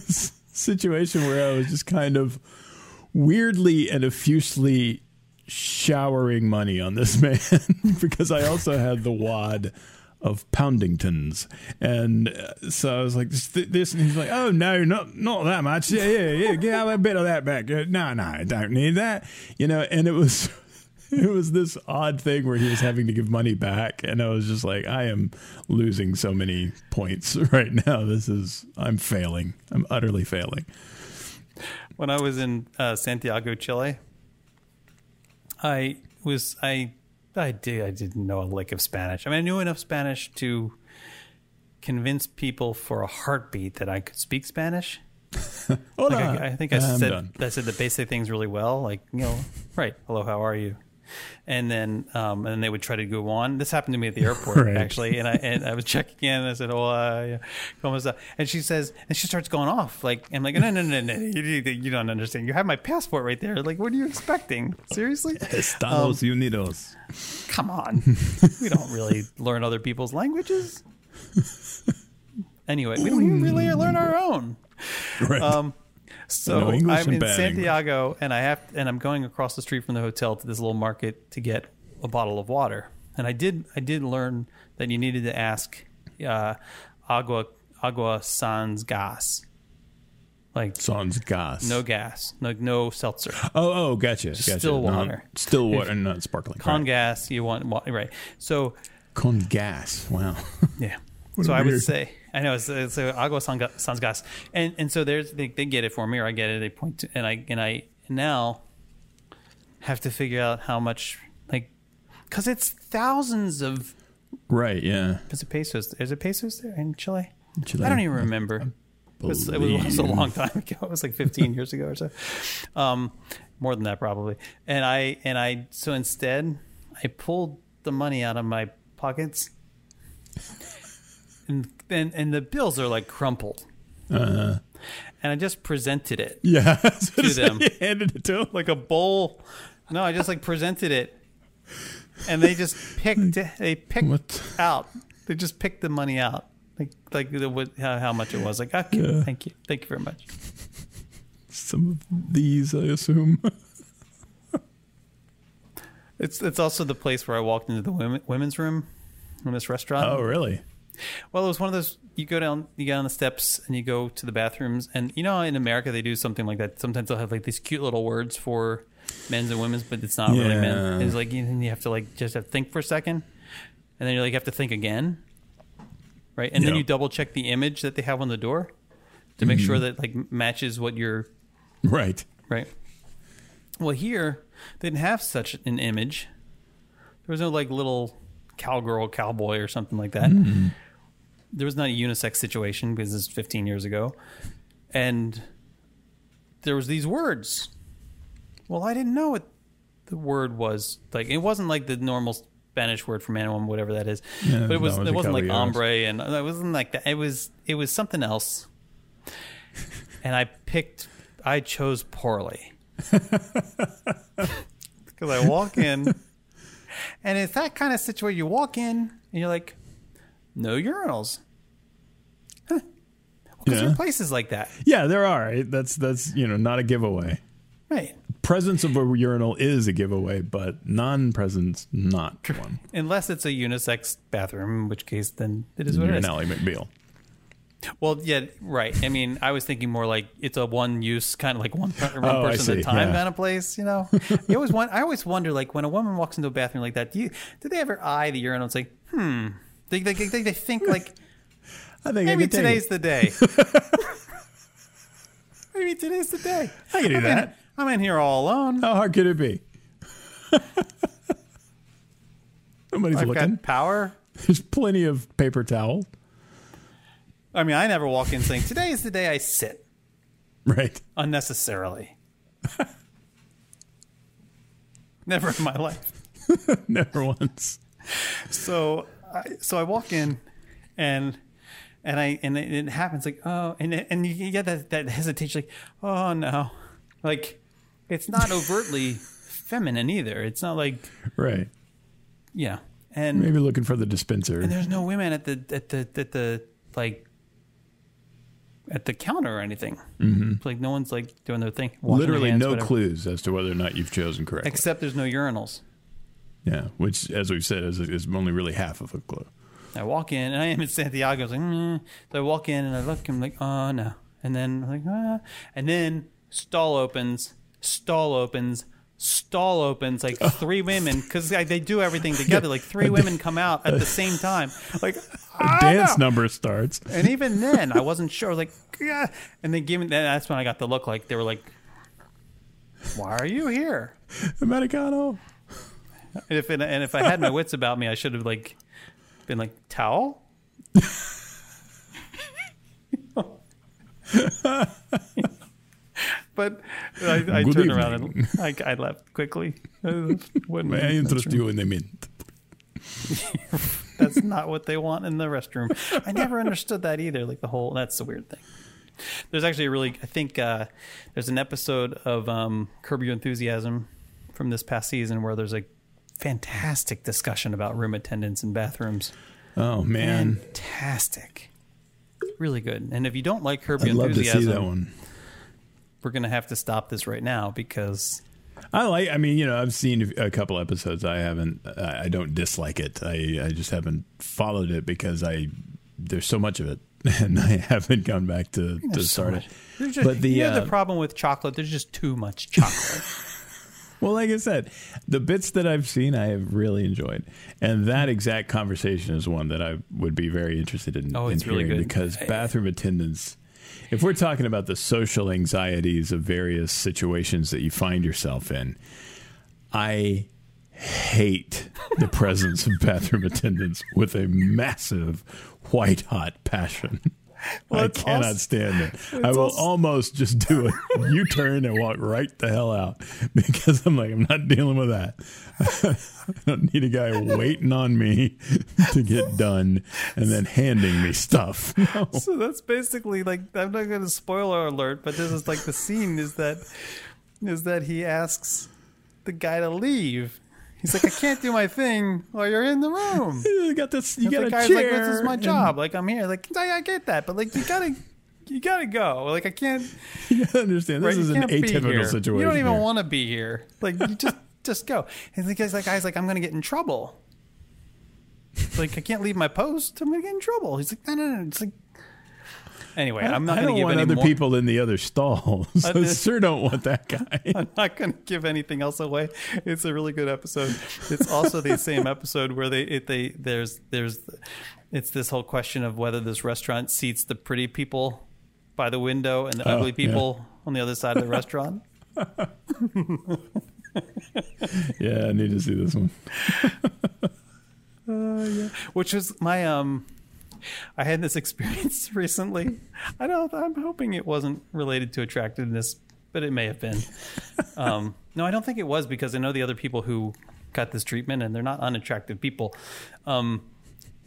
situation where I was just kind of weirdly and effusely showering money on this man because I also had the wad of Poundingtons, and uh, so I was like this, and he's like, "Oh no, not not that much. Yeah, yeah, yeah. Give a bit of that back. Uh, No, no, I don't need that. You know." And it was. It was this odd thing where he was having to give money back, and I was just like, I am losing so many points right now. This is, I'm failing. I'm utterly failing. when I was in uh, Santiago, Chile, I was I I did I didn't know a lick of Spanish. I mean, I knew enough Spanish to convince people for a heartbeat that I could speak Spanish. Like I, I think I I'm said done. I said the basic things really well, like you know, right, hello, how are you? And then um, and then they would try to go on. This happened to me at the airport Right. actually, and I and I was checking in. And I said, "Oh, uh, como está?" And she says, and she starts going off like, I'm like, "No, no, no, no, you, you don't understand. You have my passport right there. Like, what are you expecting? Seriously? Estados Unidos. Come on, we don't really learn other people's languages. Anyway, we don't even really learn our own." Right. Um, so No English I'm in Santiago, and I have, and I'm going across the street from the hotel to this little market to get a bottle of water. And I did, I did learn that you needed to ask uh, agua, agua sans gas, like Sans gas. no gas, no, no seltzer. Oh, oh, gotcha. gotcha. still Not- water. still water, not sparkling. Con right. gas, you want wa- right? So Con gas. Wow. Yeah. So I would say, I know it's, it's uh, agua san sans gas, and and so there's they, they get it for me or I get it. They point to and I and I now have to figure out how much like because it's thousands of right. Yeah. is it pesos? Is it pesos there in Chile? Chile. I don't even remember. It was, it was a long time ago. It was like 15 years ago or so. Um, more than that probably. And I and I so instead I pulled the money out of my pockets. And and, and the bills are like crumpled. Uh, And I just presented it yeah. To them. You handed it to him. like a bowl. No, I just like presented it. And they just picked they picked What? out. They just picked the money out. Like like the, what, how, how much it was. Like okay, thank you, thank you very much. Some of these, I assume. It's it's also the place where I walked into the women, women's room in this restaurant. oh, really? Well, it was one of those. You go down, you get on the steps, and you go to the bathrooms. And you know, in America, they do something like that. Sometimes they'll have like these cute little words for men's and women's, but it's not really men. It's like you, you have to like just have to think for a second, and then you like have to think again, right? And then you double check the image that they have on the door to make sure that like matches what you're Right. right? Well, here they didn't have such an image. There was no like little cowgirl, cowboy, or something like that. Mm-hmm. There was not a unisex situation because it's 15 years ago, and there was these words. Well, I didn't know what the word was. Like it wasn't like the normal Spanish word for man and woman, whatever that is. Yeah, but it was, was it wasn't like hombre, and it wasn't like that. It was it was something else. and I picked. I chose poorly because I walk in, and it's that kind of situation. You walk in, and you're like, "No urinals." Huh. Because there Yeah. are places like that, Yeah, there are. That's that's you know not a giveaway. right? Presence of a urinal is a giveaway, but non-presence not one. Unless it's a unisex bathroom, in which case then it is what You're it an is. McBeal. Well, yeah, right. I mean, I was thinking more like it's a one-use kind of like one, one Oh, person at a time Yeah. kind of place. You know, you always want. I always wonder, like when a woman walks into a bathroom like that, do you do they ever eye the urinal and say, "Hmm"? They they, they, they think like I think maybe I today's the day. maybe today's the day. I can do I'm that. In, I'm in here all alone. How hard could it be? Nobody's I've looking. got power. There's plenty of paper towel. I mean, I never walk in saying, "Today is the day I sit." Right. unnecessarily. Never in my life. Never once. So, I, so I walk in, and and I and it, it happens like oh, and and you get that that hesitation like oh no, like it's not overtly feminine either. It's not like Right. yeah, and Maybe looking for the dispenser. and there's no women at the at the at the like at the counter or anything. Mm-hmm. Like no one's like doing their thing. their Literally hands, no whatever. clues as to whether or not you've chosen correctly. Except there's no urinals. Yeah, which, as we've said, is, is only really half of a clue. I walk in, and I am in Santiago. I was like, mm. so I walk in, and I look, and I'm like, oh no. And then I'm like, ah. And then stall opens, stall opens, stall opens. Like three women, because they do everything together. Like three women come out at the same time. Like A "Ah, dance no." number starts. And even then, I wasn't sure. I was like, yeah. And they gave me. That's when I got the look. Like they were like, why are you here? Americano. And if and if I had my wits about me, I should have like been like towel. but I, I turned around and I, I left quickly. Uh, wouldn't- May I interest you in a mint? That's not what they want in the restroom. I never understood that either. Like the whole that's the weird thing. There's actually a really I think uh, there's an episode of um, Curb Your Enthusiasm from this past season where there's a fantastic discussion about room attendants and bathrooms. Oh, man. Fantastic. Really good. And if you don't like Curb I'd love to Enthusiasm, see that one. we're gonna have to stop this right now because I like. I mean, you know, I've seen a couple episodes. I haven't. I don't dislike it. I I just haven't followed it because I there's so much of it, and I haven't gone back to to so start much- it. Just, But the, you know uh, the problem with chocolate. There's just too much chocolate. Well, like I said, the bits that I've seen, I have really enjoyed, and that exact conversation is one that I would be very interested in. Oh, in it's really hearing good. because bathroom attendants. If we're talking about the social anxieties of various situations that you find yourself in, I hate the presence of bathroom attendants with a massive white hot passion. Well, I cannot also- stand it. I will also- almost just do a U turn and walk right the hell out because I'm like, I'm not dealing with that. I don't need a guy waiting on me to get done and then handing me stuff. No. So that's basically like I'm not going to spoiler alert, but this is like the scene is that is that he asks the guy to leave. He's like, I can't do my thing while you're in the room. You got this. You got the a guy's chair. like, this is my job. Like I'm here. Like I, I get that, but like you gotta you gotta go. Like I can't. You gotta understand. This right, is an atypical situation. You don't even want to be here. Like you just just go. And the guy's like, guy's like, I'm gonna get in trouble. like I can't leave my post. I'm gonna get in trouble. He's like, no, no, no. It's like. Anyway, I'm not going to give want any other more. people in the other stalls. I I sure don't want that guy. I'm not going to give anything else away. It's a really good episode. It's also the same episode where they it, they there's there's it's this whole question of whether this restaurant seats the pretty people by the window and the Oh, ugly yeah. people on the other side of the restaurant. yeah, I need to see this one. Which was my um I had this experience recently. I don't I'm hoping it wasn't related to attractiveness, but it may have been. Um no, I don't think it was because I know the other people who got this treatment and they're not unattractive people. Um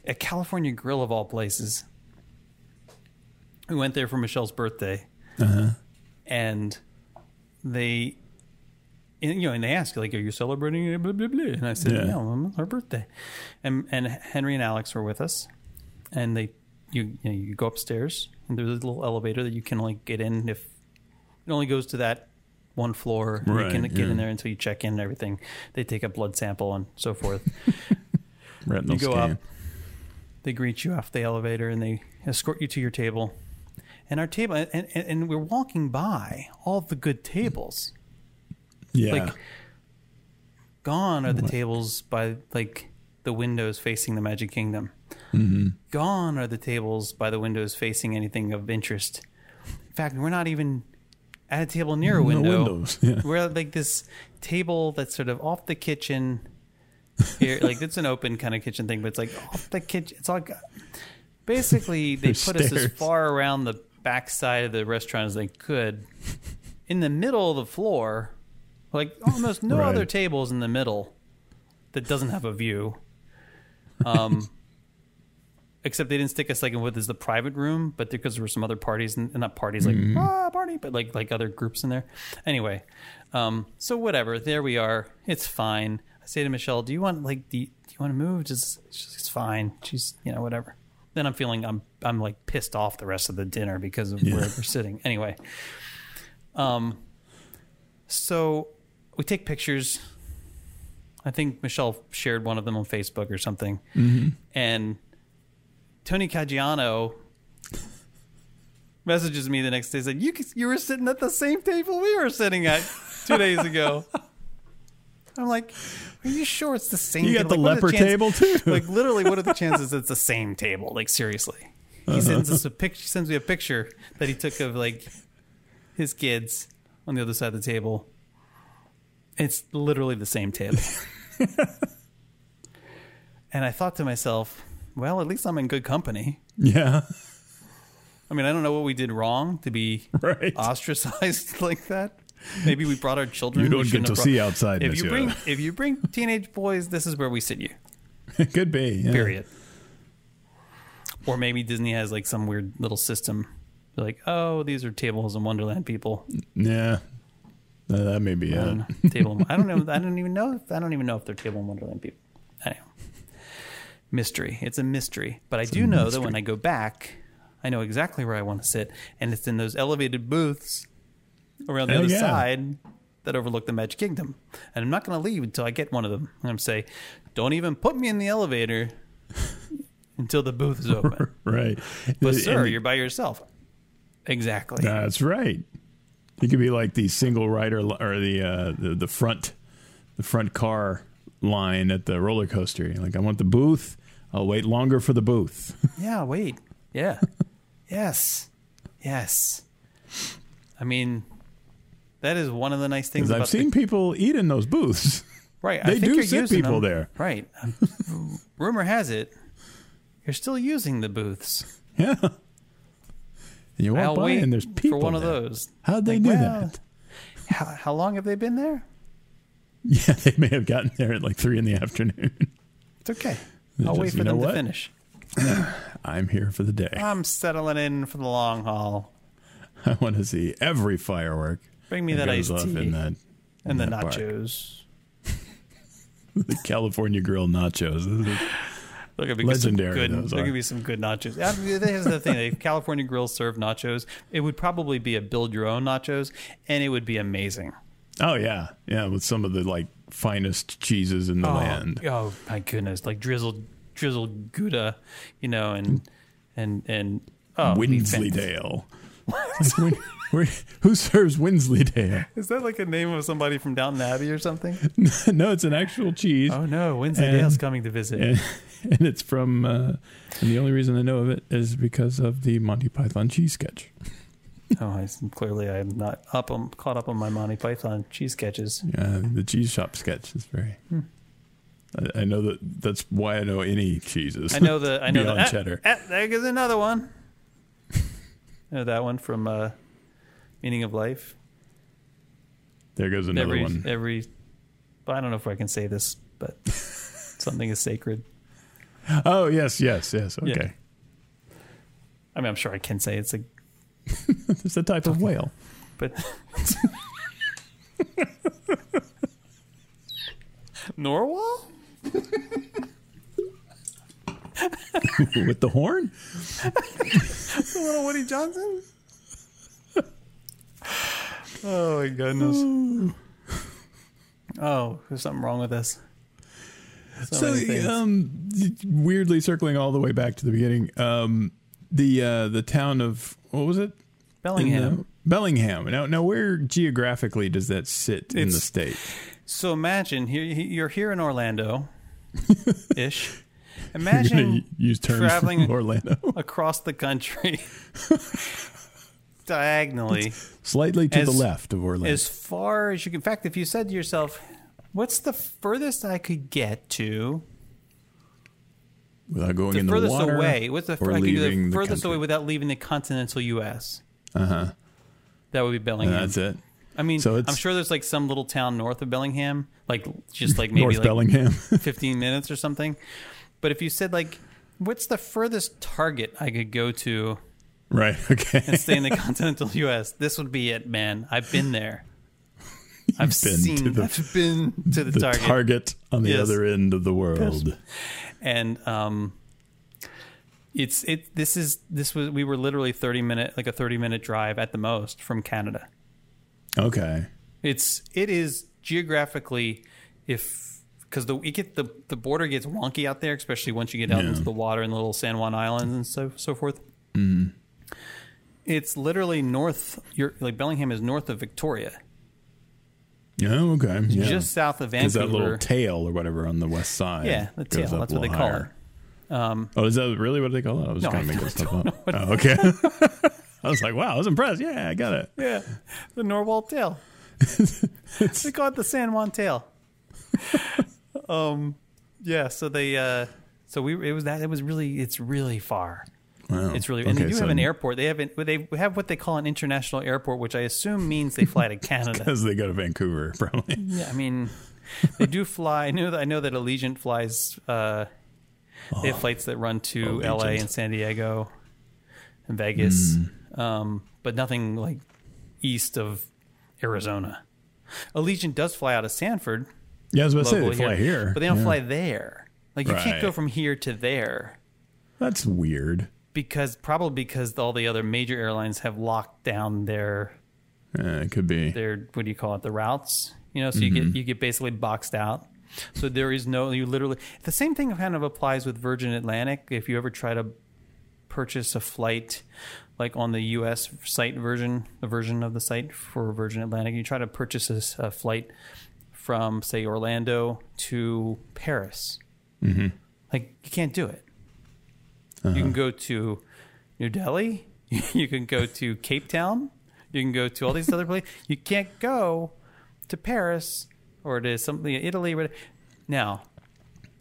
at California Grill of all places. We went there for Michelle's birthday. And they and, you know, and they ask like, "Are you celebrating?" Blah blah blah. And I said, Yeah. "No, it's our birthday." And and Henry and Alex were with us, and they you you, know, you go upstairs and there's a little elevator that you can like get in if it only goes to that one floor. and you can get yeah. in there until you check in and everything. They take a blood sample and so forth. Retinal You go scan. up. they greet you off the elevator and they escort you to your table. And our table, and, and, and we're walking by all the good tables. Yeah. like gone are the tables by like the windows facing the magic kingdom Mm-hmm. gone are the tables by the windows facing anything of interest in fact we're not even at a table near a window. No window windows, yeah. we're at like this table that's sort of off the kitchen here like it's an open kind of kitchen thing but it's like off the kitchen it's all basically they put us as far around the back side of the restaurant as they could in the middle of the floor like almost no Right. other tables in the middle that doesn't have a view um except they didn't stick us like in what is the private room but because there were some other parties and and not parties like Mm-hmm. ah party but like like other groups in there. Anyway um so whatever there we are. It's fine. I say to michelle do you want like the? do you want to move? Just she's it's fine. She's you know whatever. Then i'm feeling i'm i'm like pissed off the rest of the dinner because of where we're sitting. Anyway um so we take pictures. I think Michelle shared one of them on Facebook or something. And Tony Caggiano messages me the next day said, "You you were sitting at the same table we were sitting at two days ago." I'm like, "Are you sure it's the same?" You got table? the Like, leper chances- table, too? Like literally, what are the chances it's the same table? Like seriously, he uh-huh. sends us a picture. Sends me a picture that he took of like his kids on the other side of the table. It's literally the same table. and I thought to myself, well, at least I'm in good company. yeah. I mean, I don't know what we did wrong to be Right. ostracized like that. Maybe we brought our children. You don't get to brought- see outside, If you bring if you bring teenage boys, this is where we sit you. It could be. yeah. Period. Or maybe Disney has like some weird little system. They're like, oh, these are tables in Wonderland people. Yeah. Uh, that may be I it. know. Table. I don't know. I don't even know. If, I don't even know if they're table in Wonderland people. Anyway, mystery. It's a mystery. But I do know that when I go back, I know exactly where I want to sit, and it's in those elevated booths around the Oh, other yeah. side that overlook the Magic Kingdom. And I'm not going to leave until I get one of them. I'm going to say, "Don't even put me in the elevator until the booth is open." Right. but sir, and- you're by yourself. Exactly. That's right. You could be like the single rider or the uh, the, the front the front car line at the roller coaster. You're like, I want the booth. I'll wait longer for the booth. Yeah, wait. Yeah. yes. Yes. I mean, that is one of the nice things about I've seen the, people eat in those booths. right. they I think do sit people them. there. Right. Um, rumor has it you're still using the booths. Yeah. And you walk I'll by and there's people for one of there. those. How'd they Like, do well, that? How, how long have they been there? Yeah, they may have gotten there at like three in the afternoon. It's okay. They're I'll wait just, for you know them to what? finish. I'm here for the day. I'm settling in for the long haul. I want to see every firework. Bring me that goes iced tea in that and the that nachos. the California Grill nachos. Could be Legendary Some good, those are. could be some good nachos. Here's the thing: if California Grill served nachos, it would probably be a build your own nachos, and it would be amazing. Oh yeah, yeah, with some of the like finest cheeses in the land. Oh, oh my goodness! Like drizzled, drizzled Gouda, you know, and and and oh, it'd be fantastic. Wensleydale. Like, when- where- who serves Wensleydale? Is that like a name of somebody from Downton Abbey or something? no, it's an actual cheese, Oh no, Wensleydale's And- coming to visit. and, and it's from. Uh, and the only reason I know of it is because of the Monty Python cheese sketch. Oh, I, clearly I'm not up. I'm caught up on my Monty Python cheese sketches. Uh, the cheese shop sketch is very. I, I know that that's why I know any cheeses. I know the I know Beyond ah, cheddar. ah, there goes another one. I know that one from uh, Meaning of Life. there goes another every one. every. But I don't know if I can say this, but something is sacred. Oh yes, yes, yes. Yeah. Okay, I mean, I'm sure I can say it's a, it's a type of whale. but Narwhal. With the horn? The little Woody Johnson. oh my goodness. Oh, there's something wrong with this. So, So, um, weirdly circling all the way back to the beginning, um, the uh, the town of what was it? Bellingham. In, Bellingham. Now, now, where geographically does that sit in the state? So imagine here you're here in Orlando, ish. Imagine use terms traveling- Orlando, across the country diagonally slightly to the left of Orlando. as far as you can. In fact, if you said to yourself, "What's the furthest I could get to?" Without going The in the furthest water, away. What's the or I could do leaving the the furthest country. away without leaving the continental U.S. Uh huh. That would be Bellingham. That's it. I mean, So it's- I'm sure there's like some little town north of Bellingham, like just like maybe North like Bellingham. 15 minutes or something. But if you said like, what's the furthest target I could go to right. Okay. and stay in the continental U.S., this would be it, man. I've been there. I've been seen. to the- I've been to the, the target, target. on the Yes. other end of the world. And um, it's it. This is this was we were literally 30 minute like a 30 minute drive at the most from Canada. Okay. It's it is geographically if because the it get the the border gets wonky out there, especially once you get out Yeah. into the water and the little San Juan Islands and so so forth. Mm-hmm. It's literally north. You're like Bellingham is north of Victoria, Yeah. Okay. Yeah. just south of Because Is that little tail or whatever on the west side. yeah, the tail. That's what they call higher. it. Um, Oh, is that really what they call it? I was No, trying to make don't stuff up. Oh, okay. I was like, wow, I was impressed. Yeah, I got it. yeah, the Narwhal tail. they call it the San Juan tail. um, yeah. So they. Uh, so we. It was that. It was really. It's really far. Wow. It's really, and they do so have an airport. They have an, they have what they call an international airport, which I assume means they fly to Canada. Because they go to Vancouver, probably. yeah, I mean, they do fly. I know that I know that Allegiant flies. Uh, they have flights that run to L.A. And San Diego and Vegas, Mm. um, but nothing like east of Arizona. Allegiant does fly out of Sanford, Yeah, I was about to say they fly here, but they don't Yeah. fly there. Like you can't go from here to there. That's weird. Because probably because all the other major airlines have locked down their it could be. their what do you call it the routes you know so you get mm-hmm. you get basically boxed out. So there is no you literally the same thing kind of applies with Virgin Atlantic. If you ever try to purchase a flight like on the US site version a version of the site for Virgin Atlantic you try to purchase a flight from say Orlando to Paris. Mm-hmm. Like you can't do it you can uh-huh. go to New Delhi. You can go to Cape Town. You can go to all these other places. You can't go to Paris or to something Italy. Now,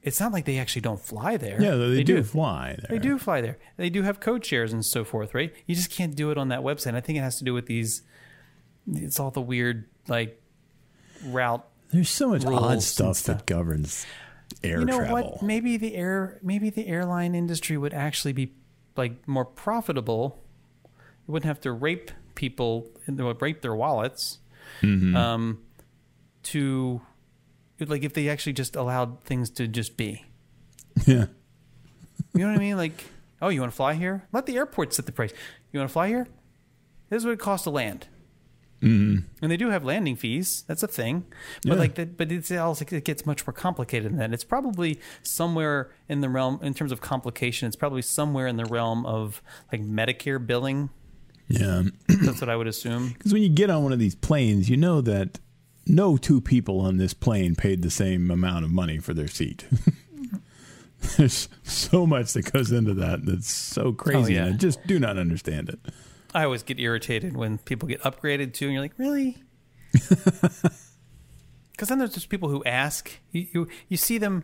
it's not like they actually don't fly there. Yeah, they, do, fly there. They do fly there. They do have code shares and so forth, right? You just can't do it on that website. I think it has to do with these. It's all the weird like route There's so much odd stuff, stuff. that governs air you know travel. what? Maybe the air, maybe the airline industry would actually be like more profitable. It wouldn't have to rape people, and rape their wallets. Mm-hmm. Um, to like if they actually just allowed things to just be. Yeah. You know what I mean? Like, oh, you want to fly here? Let the airport set the price. You want to fly here? This is what it costs to land. Mm-hmm. And they do have landing fees. That's a thing. But Yeah. like, the, but it's also it gets much more complicated than that. It's probably somewhere in the realm, in terms of complication. It's probably somewhere in the realm of like Medicare billing. Yeah. That's what I would assume. Because when you get on one of these planes, you know that no two people on this plane paid the same amount of money for their seat. There's so much that goes into that that's so crazy. yeah. and I just do not understand it. I always get irritated when people get upgraded too, and you're like, really? Because then there's just people who ask. You, you you see them.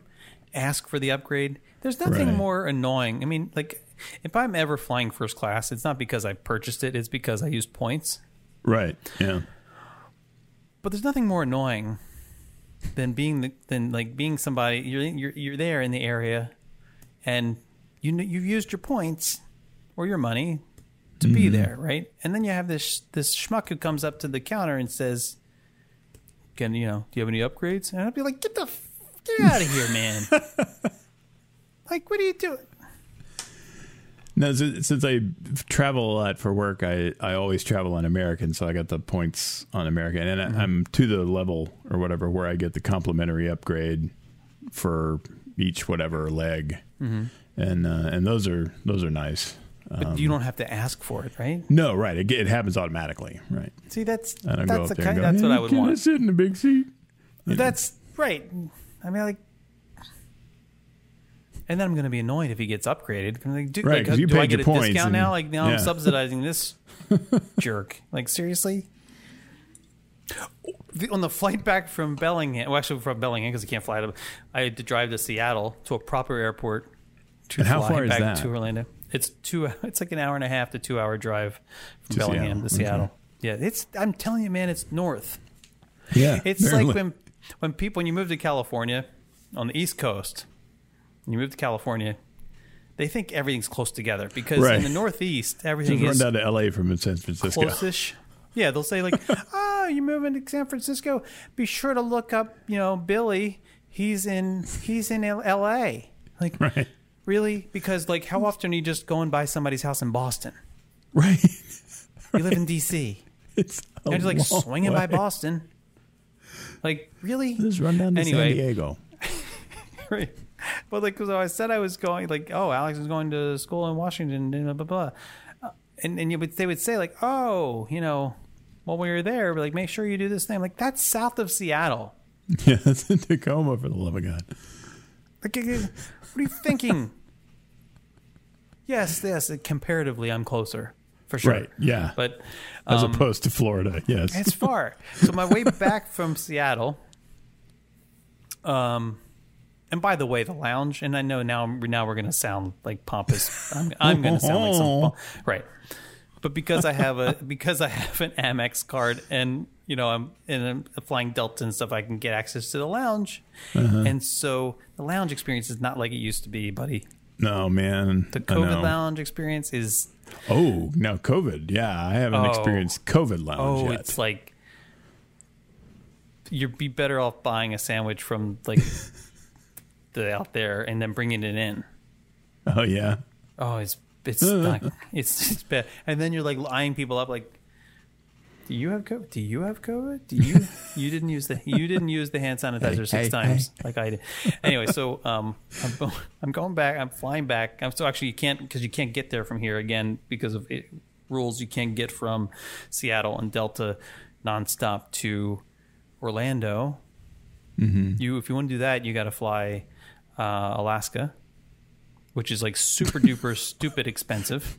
ask for the upgrade. There's nothing Right. more annoying. I mean, like if I'm ever flying first class, it's not because I purchased it; it's because I used points. Right. Yeah. But there's nothing more annoying than being the, than like being somebody you're you're you're there in the area, and you you've used your points or your money to be mm-hmm. there, right? And then you have this this schmuck who comes up to the counter and says, "Can you know? Do you have any upgrades?" And I'd be like, "Get the f- get out of here, man! like, what are you doing?" Now, since I travel a lot for work, I, I always travel on American, so I got the points on American, and I, mm-hmm. I'm to the level or whatever where I get the complimentary upgrade for each whatever leg, mm-hmm. and uh, and those are those are nice. But you don't have to ask for it, right? No, right, it, it happens automatically, right? See, that's I don't go that's up the there kind. go, That's what I would can want. sit in the big seat. That's right. I mean, like, and then I'm going to be annoyed if he gets upgraded. I'm like, do, Right, like, you do I get a points discount and- now? Like now yeah. I'm subsidizing this jerk. Like seriously. On the flight back from Bellingham, well, actually from Bellingham because I can't fly to, I had to drive to Seattle to a proper airport to And how fly far is back that? to Orlando. It's two. It's like an hour and a half to two hour drive from To Bellingham Seattle, to Seattle. Yeah, it's. I'm telling you, man, it's north. Yeah, It's barely. like when when people when you move to California on the East Coast, you move to California, they think everything's close together because Right. in the Northeast everything Just run is down to L.A. from San Francisco. close-ish. Yeah, they'll say like, ah, "Oh, you're moving to San Francisco. Be sure to look up, you know, Billy. He's in he's in L.A." Like, Right, really? Because like, how often are you just going by somebody's house in Boston? right. You live in D.C. It's a You're just like long swinging by. Boston. Like, really? Just run down to Anyway. San Diego. right. But like, so I said I was going, like, oh, Alex is going to school in Washington, and blah blah blah, Uh, and and you would they would say like, oh, you know, while we were there, like, make sure you do this thing. Like, that's south of Seattle. Yeah, that's in Tacoma for the love of God. Like, what are you thinking? yes, yes. Comparatively, I'm closer for sure. Right. Yeah. But As um, opposed to Florida. Yes. It's far. So my way back from Seattle. Um, and by the way, the lounge. And I know now now we're going to sound like pompous. I'm, I'm going to sound like some pom- right. But because I have a because I have an Amex card and you know I'm and I'm flying Delta and stuff, I can get access to the lounge. Uh-huh. And so the lounge experience is not like it used to be, buddy. no, man. The COVID lounge experience is Oh, now COVID. Yeah, I haven't Oh. experienced COVID lounge Oh, yet. it's like you'd be better off buying a sandwich from like the out there and then bringing it in. oh, yeah. Oh, it's it's not, it's it's bad. And then you're like eyeing people up like, do you have COVID? Do you have COVID? Do you you didn't use the you didn't use the hand sanitizer Hey, six hey, times like I did. Anyway, so um, I'm I'm going back. I'm flying back. I'm so actually you can't because you can't get there from here again because of it, rules. You can't get from Seattle and Delta nonstop to Orlando. You if you want to do that, you got to fly uh, Alaska, which is like super duper stupid expensive.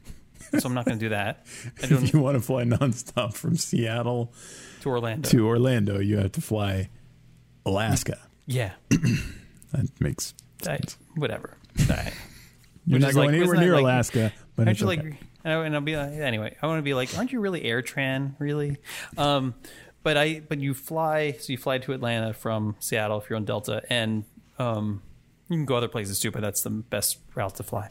So I'm not going to do that. If you want to fly nonstop from Seattle to Orlando. to Orlando, you have to fly Alaska. yeah, That makes I, whatever. I, You're Which not going like- anywhere near like- Alaska, but Aren't it's you okay. like? And I'll be like, anyway. I want to be like, aren't you really AirTran? Really? Um, but I, but you fly. So you fly to Atlanta from Seattle if you're on Delta, and um, you can go other places too. But that's the best route to fly.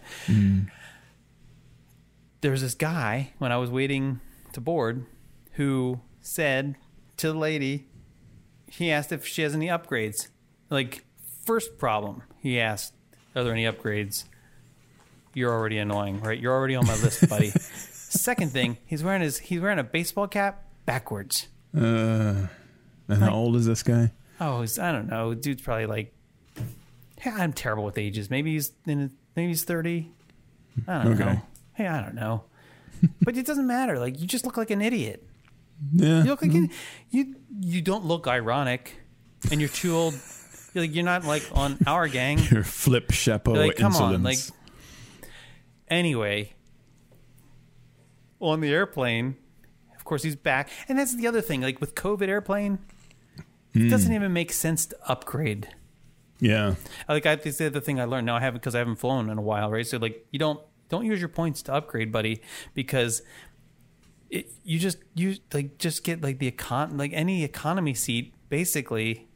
There's this guy when I was waiting to board who said to the lady, he asked if she has any upgrades. Like first problem, he asked, "Are there any upgrades?" you're already annoying, right? You're already on my list, buddy. Second thing, he's wearing his he's wearing a baseball cap backwards. Uh, and how old is this guy? Oh, he's, I don't know. Dude's probably like, I'm terrible with ages. Maybe he's in, maybe he's thirty. I don't Okay. know. Hey, I don't know. but it doesn't matter. Like you just look like an idiot. Yeah. You look like an, you you don't look ironic, and you're too old. You're like you're not like on our gang. Your flip chapeau like come insolence. on like anyway on the airplane of course he's back and that's the other thing like with covid airplane Hmm. it doesn't even make sense to upgrade Yeah. Like I this is the other thing I learned now I haven't because I haven't flown in a while, right? So like you don't don't use your points to upgrade, buddy, because it, you just you like just get like the econ like any economy seat basically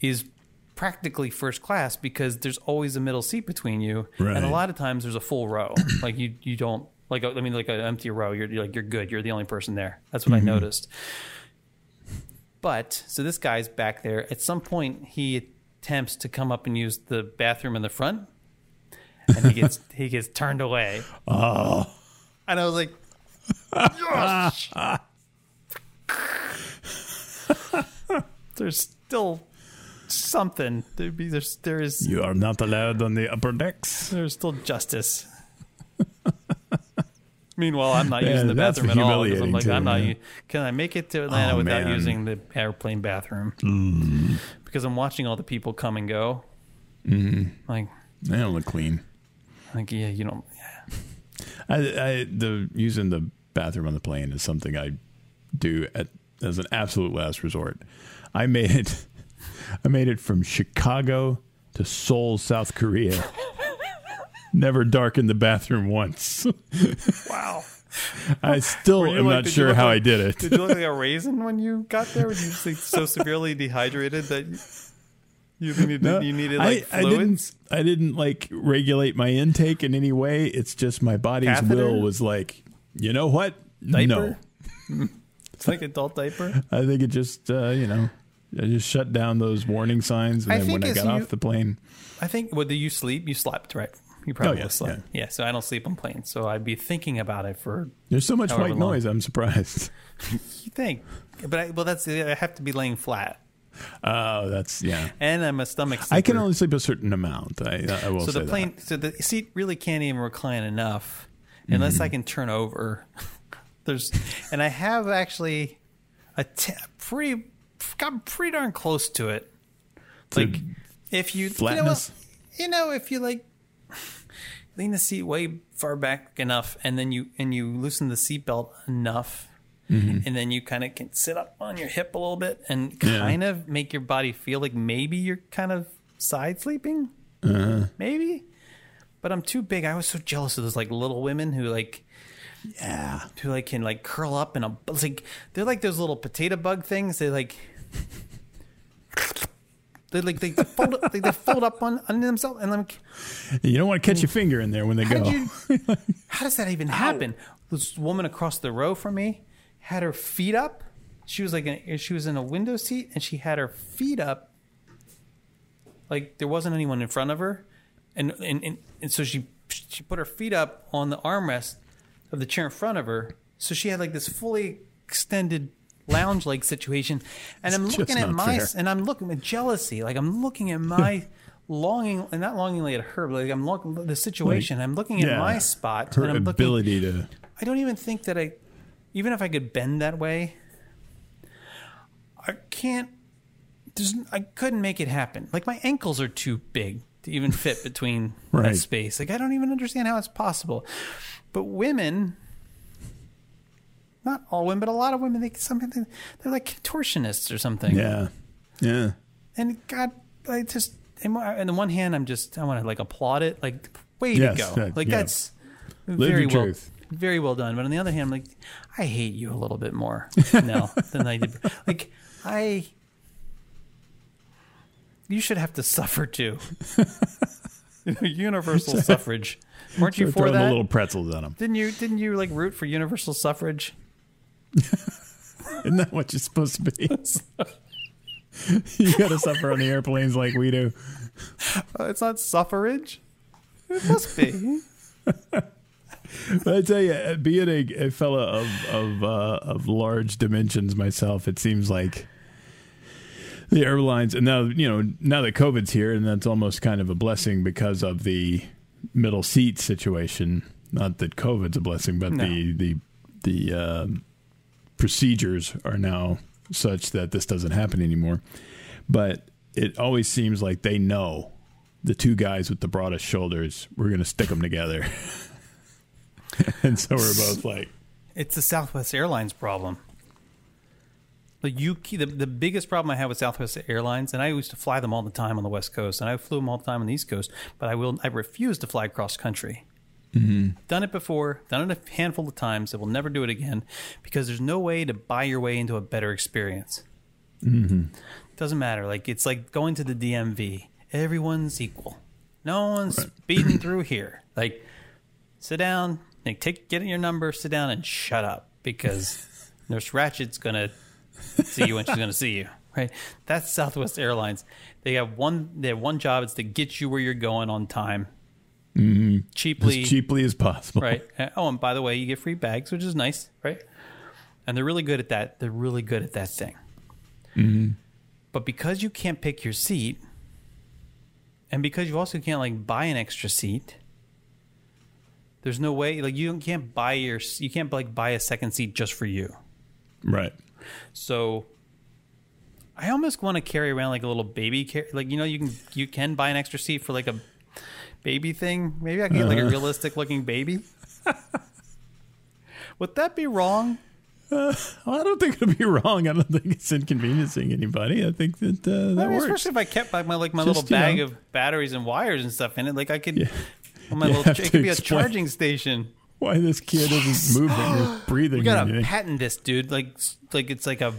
is practically first class because there's always a middle seat between you, Right. and a lot of times there's a full row. like you you don't like I mean like an empty row. You're, you're like you're good. You're the only person there. That's what I mm-hmm. noticed. But so this guy's back there. At some point, he attempts to come up and use the bathroom in the front, and he gets he gets turned away. Oh. And I was like, "Yes!" there's still something. There be there's there is You are not allowed on the upper decks. there's still justice. Meanwhile, I'm not Yeah, using the bathroom at all because I'm like, too, I'm not. man. u- Can I make it to Atlanta Oh, without man. using the airplane bathroom? Mm. Because I'm watching all the people come and go. Mm-hmm. Like, They don't look clean. Like yeah, you don't. Yeah. I, I the using the bathroom on the plane is something I do at as an absolute last resort. I made it. I made it from Chicago to Seoul, South Korea. Never darkened the bathroom once. Wow. I still am like- not sure how like- I did it. Did you look like a raisin when you got there? Were you just, like, so severely dehydrated that you, you needed No, you needed like I, I didn't. I didn't like regulate my intake in any way. It's just my body's Catheter? will was like, you know what? Diaper? No, It's like adult diaper. I think it just uh, you know, I just shut down those warning signs, and I then when I got you- off the plane, I think. What do you sleep? You slept, right? You probably Oh, yeah, slept. Yeah. So I don't sleep on planes. So I'd be thinking about it for there's so much white long. noise. I'm surprised. you think, but I, well, that's I have to be laying flat, Oh, that's yeah. and I'm a stomach. I can only sleep a certain amount. I, I will say so the plane so the seat really can't even recline enough unless Mm-hmm. i can turn over there's and i have actually a t- pretty got pretty darn close to it like if you flatness? you know, you know if you like lean the seat way far back enough and then you and you loosen the seatbelt enough Mm-hmm. and then you kind of can sit up on your hip a little bit and Yeah. kind of make your body feel like maybe you're kind of side sleeping Uh-huh. maybe but i'm too big i was so jealous of those like little women who like yeah. who like can like curl up in a like they're like those little potato bug things they like they like they fold up they, they fold up on, on themselves and like You don't want to catch your finger in there when they how go. you how does that even happen this woman across the row from me had her feet up. She was like in, she was in a window seat and she had her feet up. Like there wasn't anyone in front of her. And and, and, and so she she put her feet up on the armrest of the chair in front of her. So she had like this fully extended lounge like situation. And i'm It's looking at my fair. and i'm looking with jealousy. Like i'm looking at my longing and not longingly at her but like i'm looking at the situation. I'm looking at Yeah. my spot Her and i'm looking ability to. I don't even think that I, even if I could bend that way, I can't. There's, I couldn't make it happen. Like my ankles are too big to even fit between that space. Like I don't even understand how it's possible. But women, not all women, but a lot of women, they something they're like contortionists or something. Yeah. Yeah. And God, I just, on the one hand, I'm just, I want to like applaud it. Like, way Yes, to go. that- like yeah. that's very well, truth. Very well done. But on the other hand, I'm like, I hate you a little bit more now than I did. Like, I, you should have to suffer too. Universal suffrage. Weren't you for that? little pretzels on them. Didn't you? Didn't you like root for universal suffrage? Isn't that what you're supposed to be? you got to suffer on the airplanes like we do. Uh, it's not suffrage. It must be. But I tell you, being a, a fella of of uh, of large dimensions myself, it seems like the airlines, and now you know now that COVID's here, and that's almost kind of a blessing because of the middle seat situation. Not that COVID's a blessing, but No. the the the uh, procedures are now such that this doesn't happen anymore. But it always seems like they know the two guys with the broadest shoulders. We're going to stick them together. and so we're both like, It's the Southwest Airlines problem. Like you, the, the biggest problem I have with Southwest Airlines, and I used to fly them all the time on the West Coast, and I flew them all the time on the East Coast, but I will, I refuse to fly cross country. Mm-hmm. Done it before, done it a handful of times. I will never do it again because there's no way to buy your way into a better experience. Mm-hmm. Doesn't matter. Like it's like going to the DMV. Everyone's equal. No one's speeding through here. Like sit down, like take get in your number, sit down and shut up because Nurse Ratched's gonna see you when she's gonna see you. Right? That's Southwest Airlines. They have one they have one job, it's to get you where you're going on time. Mm-hmm. Cheaply as cheaply as possible. right? Oh, and by the way, you get free bags, which is nice, right? And they're really good at that. They're really good at that thing. Mm-hmm. But because you can't pick your seat, and because you also can't like buy an extra seat, there's no way like you can't buy your you can't like buy a second seat just for you. Right. So I almost want to carry around like a little baby car- like you know you can you can buy an extra seat for like a baby thing. Maybe I can get like a realistic looking baby. Would that be wrong? Well, I don't think it'd be wrong. I don't think it's inconveniencing anybody. I think that uh, that I mean, works. especially if I kept like my like my Just, little you bag know. of batteries and wires and stuff in it. Like I could, Yeah. Well, my You little it could be a charging station. Why this kid isn't moving or breathing? We gotta anything. patent this, dude. Like like it's like a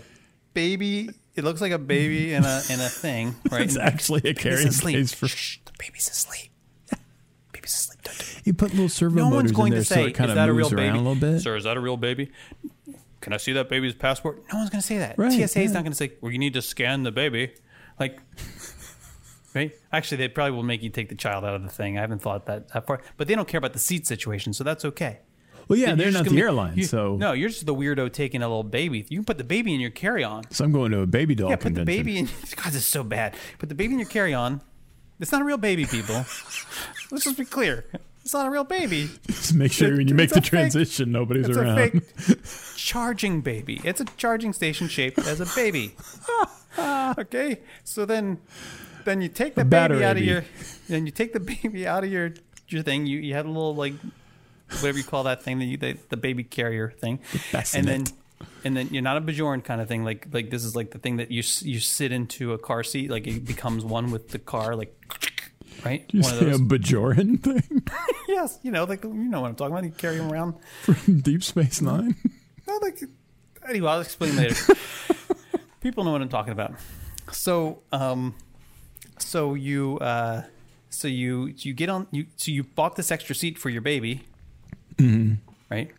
baby. It looks like a baby in a in a thing, right? It's actually a carrying case for. Shh, the baby's asleep. Baby's asleep. Don't do it. You put little servo No motors one's going in there to so it kind "Is of that a moves real around baby?" a little bit. Sir, is that a real baby? Can I see that baby's passport? No one's going to say that. Right, TSA is yeah. not going to say, "Well, you need to scan the baby." Like, right? Actually, they probably will make you take the child out of the thing. I haven't thought that, that far, but they don't care about the seat situation, so that's okay. Well, yeah, they're not the be- airline, you- so no, you're just the weirdo taking a little baby. You can put the baby in your carry-on. so I'm going to a baby doll Yeah, put the baby in. God, this is so bad. Put the baby in your carry-on. It's not a real baby, people. Let's just be clear. It's not a real baby. Just make sure It- when you make the a fake- transition, nobody's It's around. a fake charging baby. It's a charging station shaped as a baby. okay, so then, then you take the baby out of your, then you take the baby out of your your thing. You you had a little like whatever you call that thing that you the, the baby carrier thing, and then. And then you're not a Bjorn kind of thing, like like this is like the thing that you you sit into a car seat, like it becomes one with the car, like right. You one of say a. Bajoran thing yes, you know, like you know what I'm talking about. You carry them around. from Deep Space Nine. No, like anyway, I'll explain later. People know what I'm talking about. So, um, so you, uh, so you, you get on, you, so you bought this extra seat for your baby, right?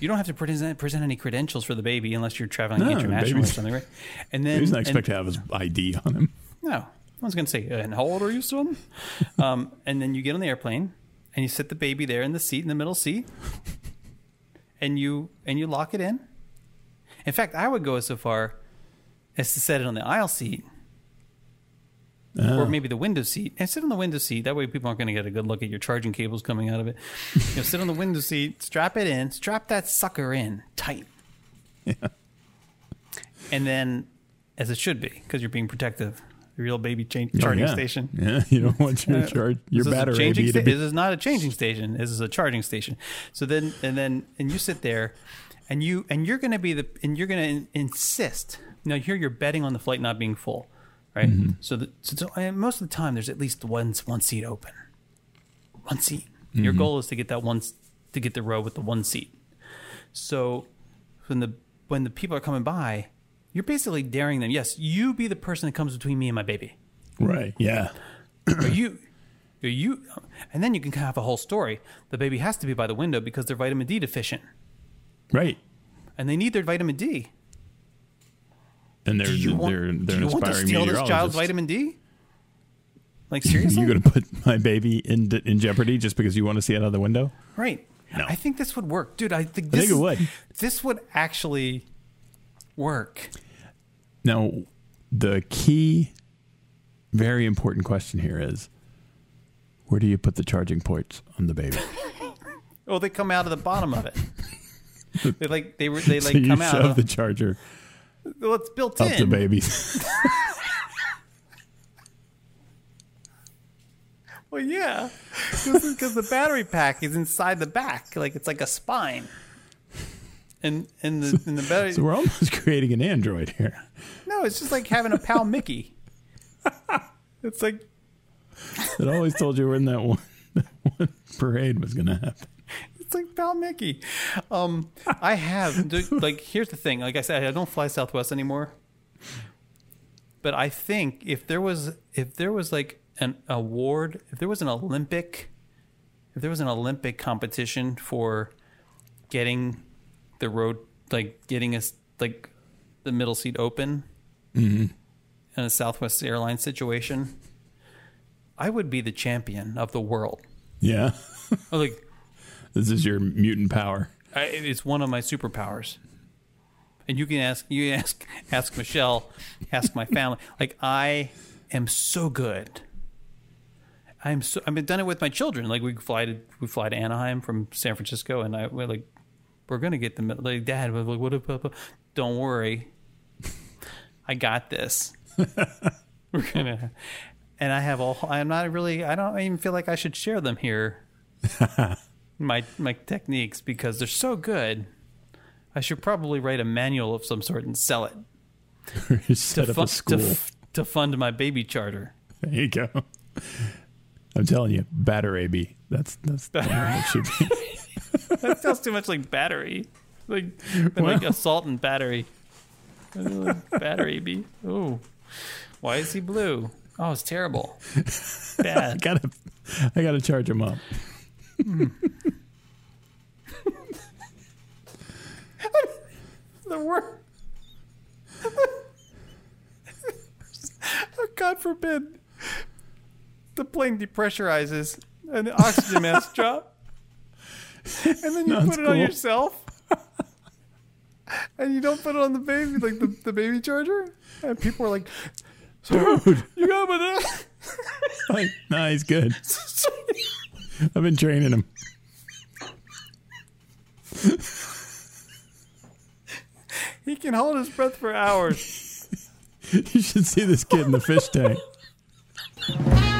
You don't have to present present any credentials for the baby unless you're traveling No, international or something, right? And then, He's not expect to have his ID on him. no, I was going to say, and how old are you, son? um, and then you get on the airplane and you sit the baby there in the seat, in the middle seat, and you and you lock it in. In fact, I would go so far as to set it on the aisle seat Oh. or maybe the window seat and sit on the window seat. That way, people aren't going to get a good look at your charging cables coming out of it. you know, sit on the window seat, strap it in, strap that sucker in tight, Yeah. and then, as it should be, because you're being protective, the real baby Oh, charging yeah. station. Yeah, you don't want your uh, charge your This battery changing to sta- be This is not a changing station. This is a charging station. So then, and then, and you sit there, and you and you're going to be the and you're going to insist. Now here you're betting on the flight not being full, right? Mm-hmm. So, the, so, so most of the time there's at least one one seat open, one seat. Your Mm-hmm. goal is to get that one to get the row with the one seat. So when the when the people are coming by, you're basically daring them. Yes, you be the person that comes between me and my baby right. Yeah. or you you and then you can kind of have a whole story the baby has to be by the window because they're vitamin d deficient Right. and they need their vitamin d And they're do you want, they're do they're you want to steal this child's vitamin d like seriously You going to put my baby in in jeopardy just because you want to see it out of the window? right No. i think this would work dude i think I this think it would. this would actually work Now, the key, very important question here is, where do you put the charging ports on the baby? oh they come out of the bottom of it they like they were they like so you come out of the charger well it's built up in the baby. well yeah because the battery pack is inside the back like it's like a spine and and the and the better. So we're almost creating an android here. no, it's just like having a pal Mickey. It's like It always told you when that one, that one parade was going to happen. It's like pal Mickey. Um, I have like here's the thing. Like I said, I don't fly Southwest anymore. But I think if there was if there was like an award, if there was an Olympic, if there was an Olympic competition for getting the road like getting us like the middle seat open in a Southwest Airlines situation, I would be the champion of the world. Yeah. Like This is your mutant power. I, it's one of my superpowers. And you can ask you ask ask Michelle, ask my family. Like I am so good. I'm so I've done it with my children. Like we fly to we fly to Anaheim from San Francisco, and I we're like we're gonna get the like Dad. We're like, what? If, don't worry, I got this. we're gonna. And I have all. I'm not really. I don't even feel like I should share them here my my techniques because they're so good. I should probably write a manual of some sort and sell it Set to, up a school. to, f- to fund my baby charter. there you go. I'm telling you, batter AB. That's that's that should be. That sounds too much like battery, like like assault and battery. battery be. Oh, why is he blue? Oh, it's terrible. I Bad. gotta, I gotta charge him up. Hmm. The word. God forbid the plane depressurizes and the oxygen masks drop, and then you put it on yourself, and you don't put it on the baby like the, the baby charger, and people are like, Dude, "You got banana." like, nah, he's good. I've been training him. He can hold his breath for hours. You should see this kid in the fish tank.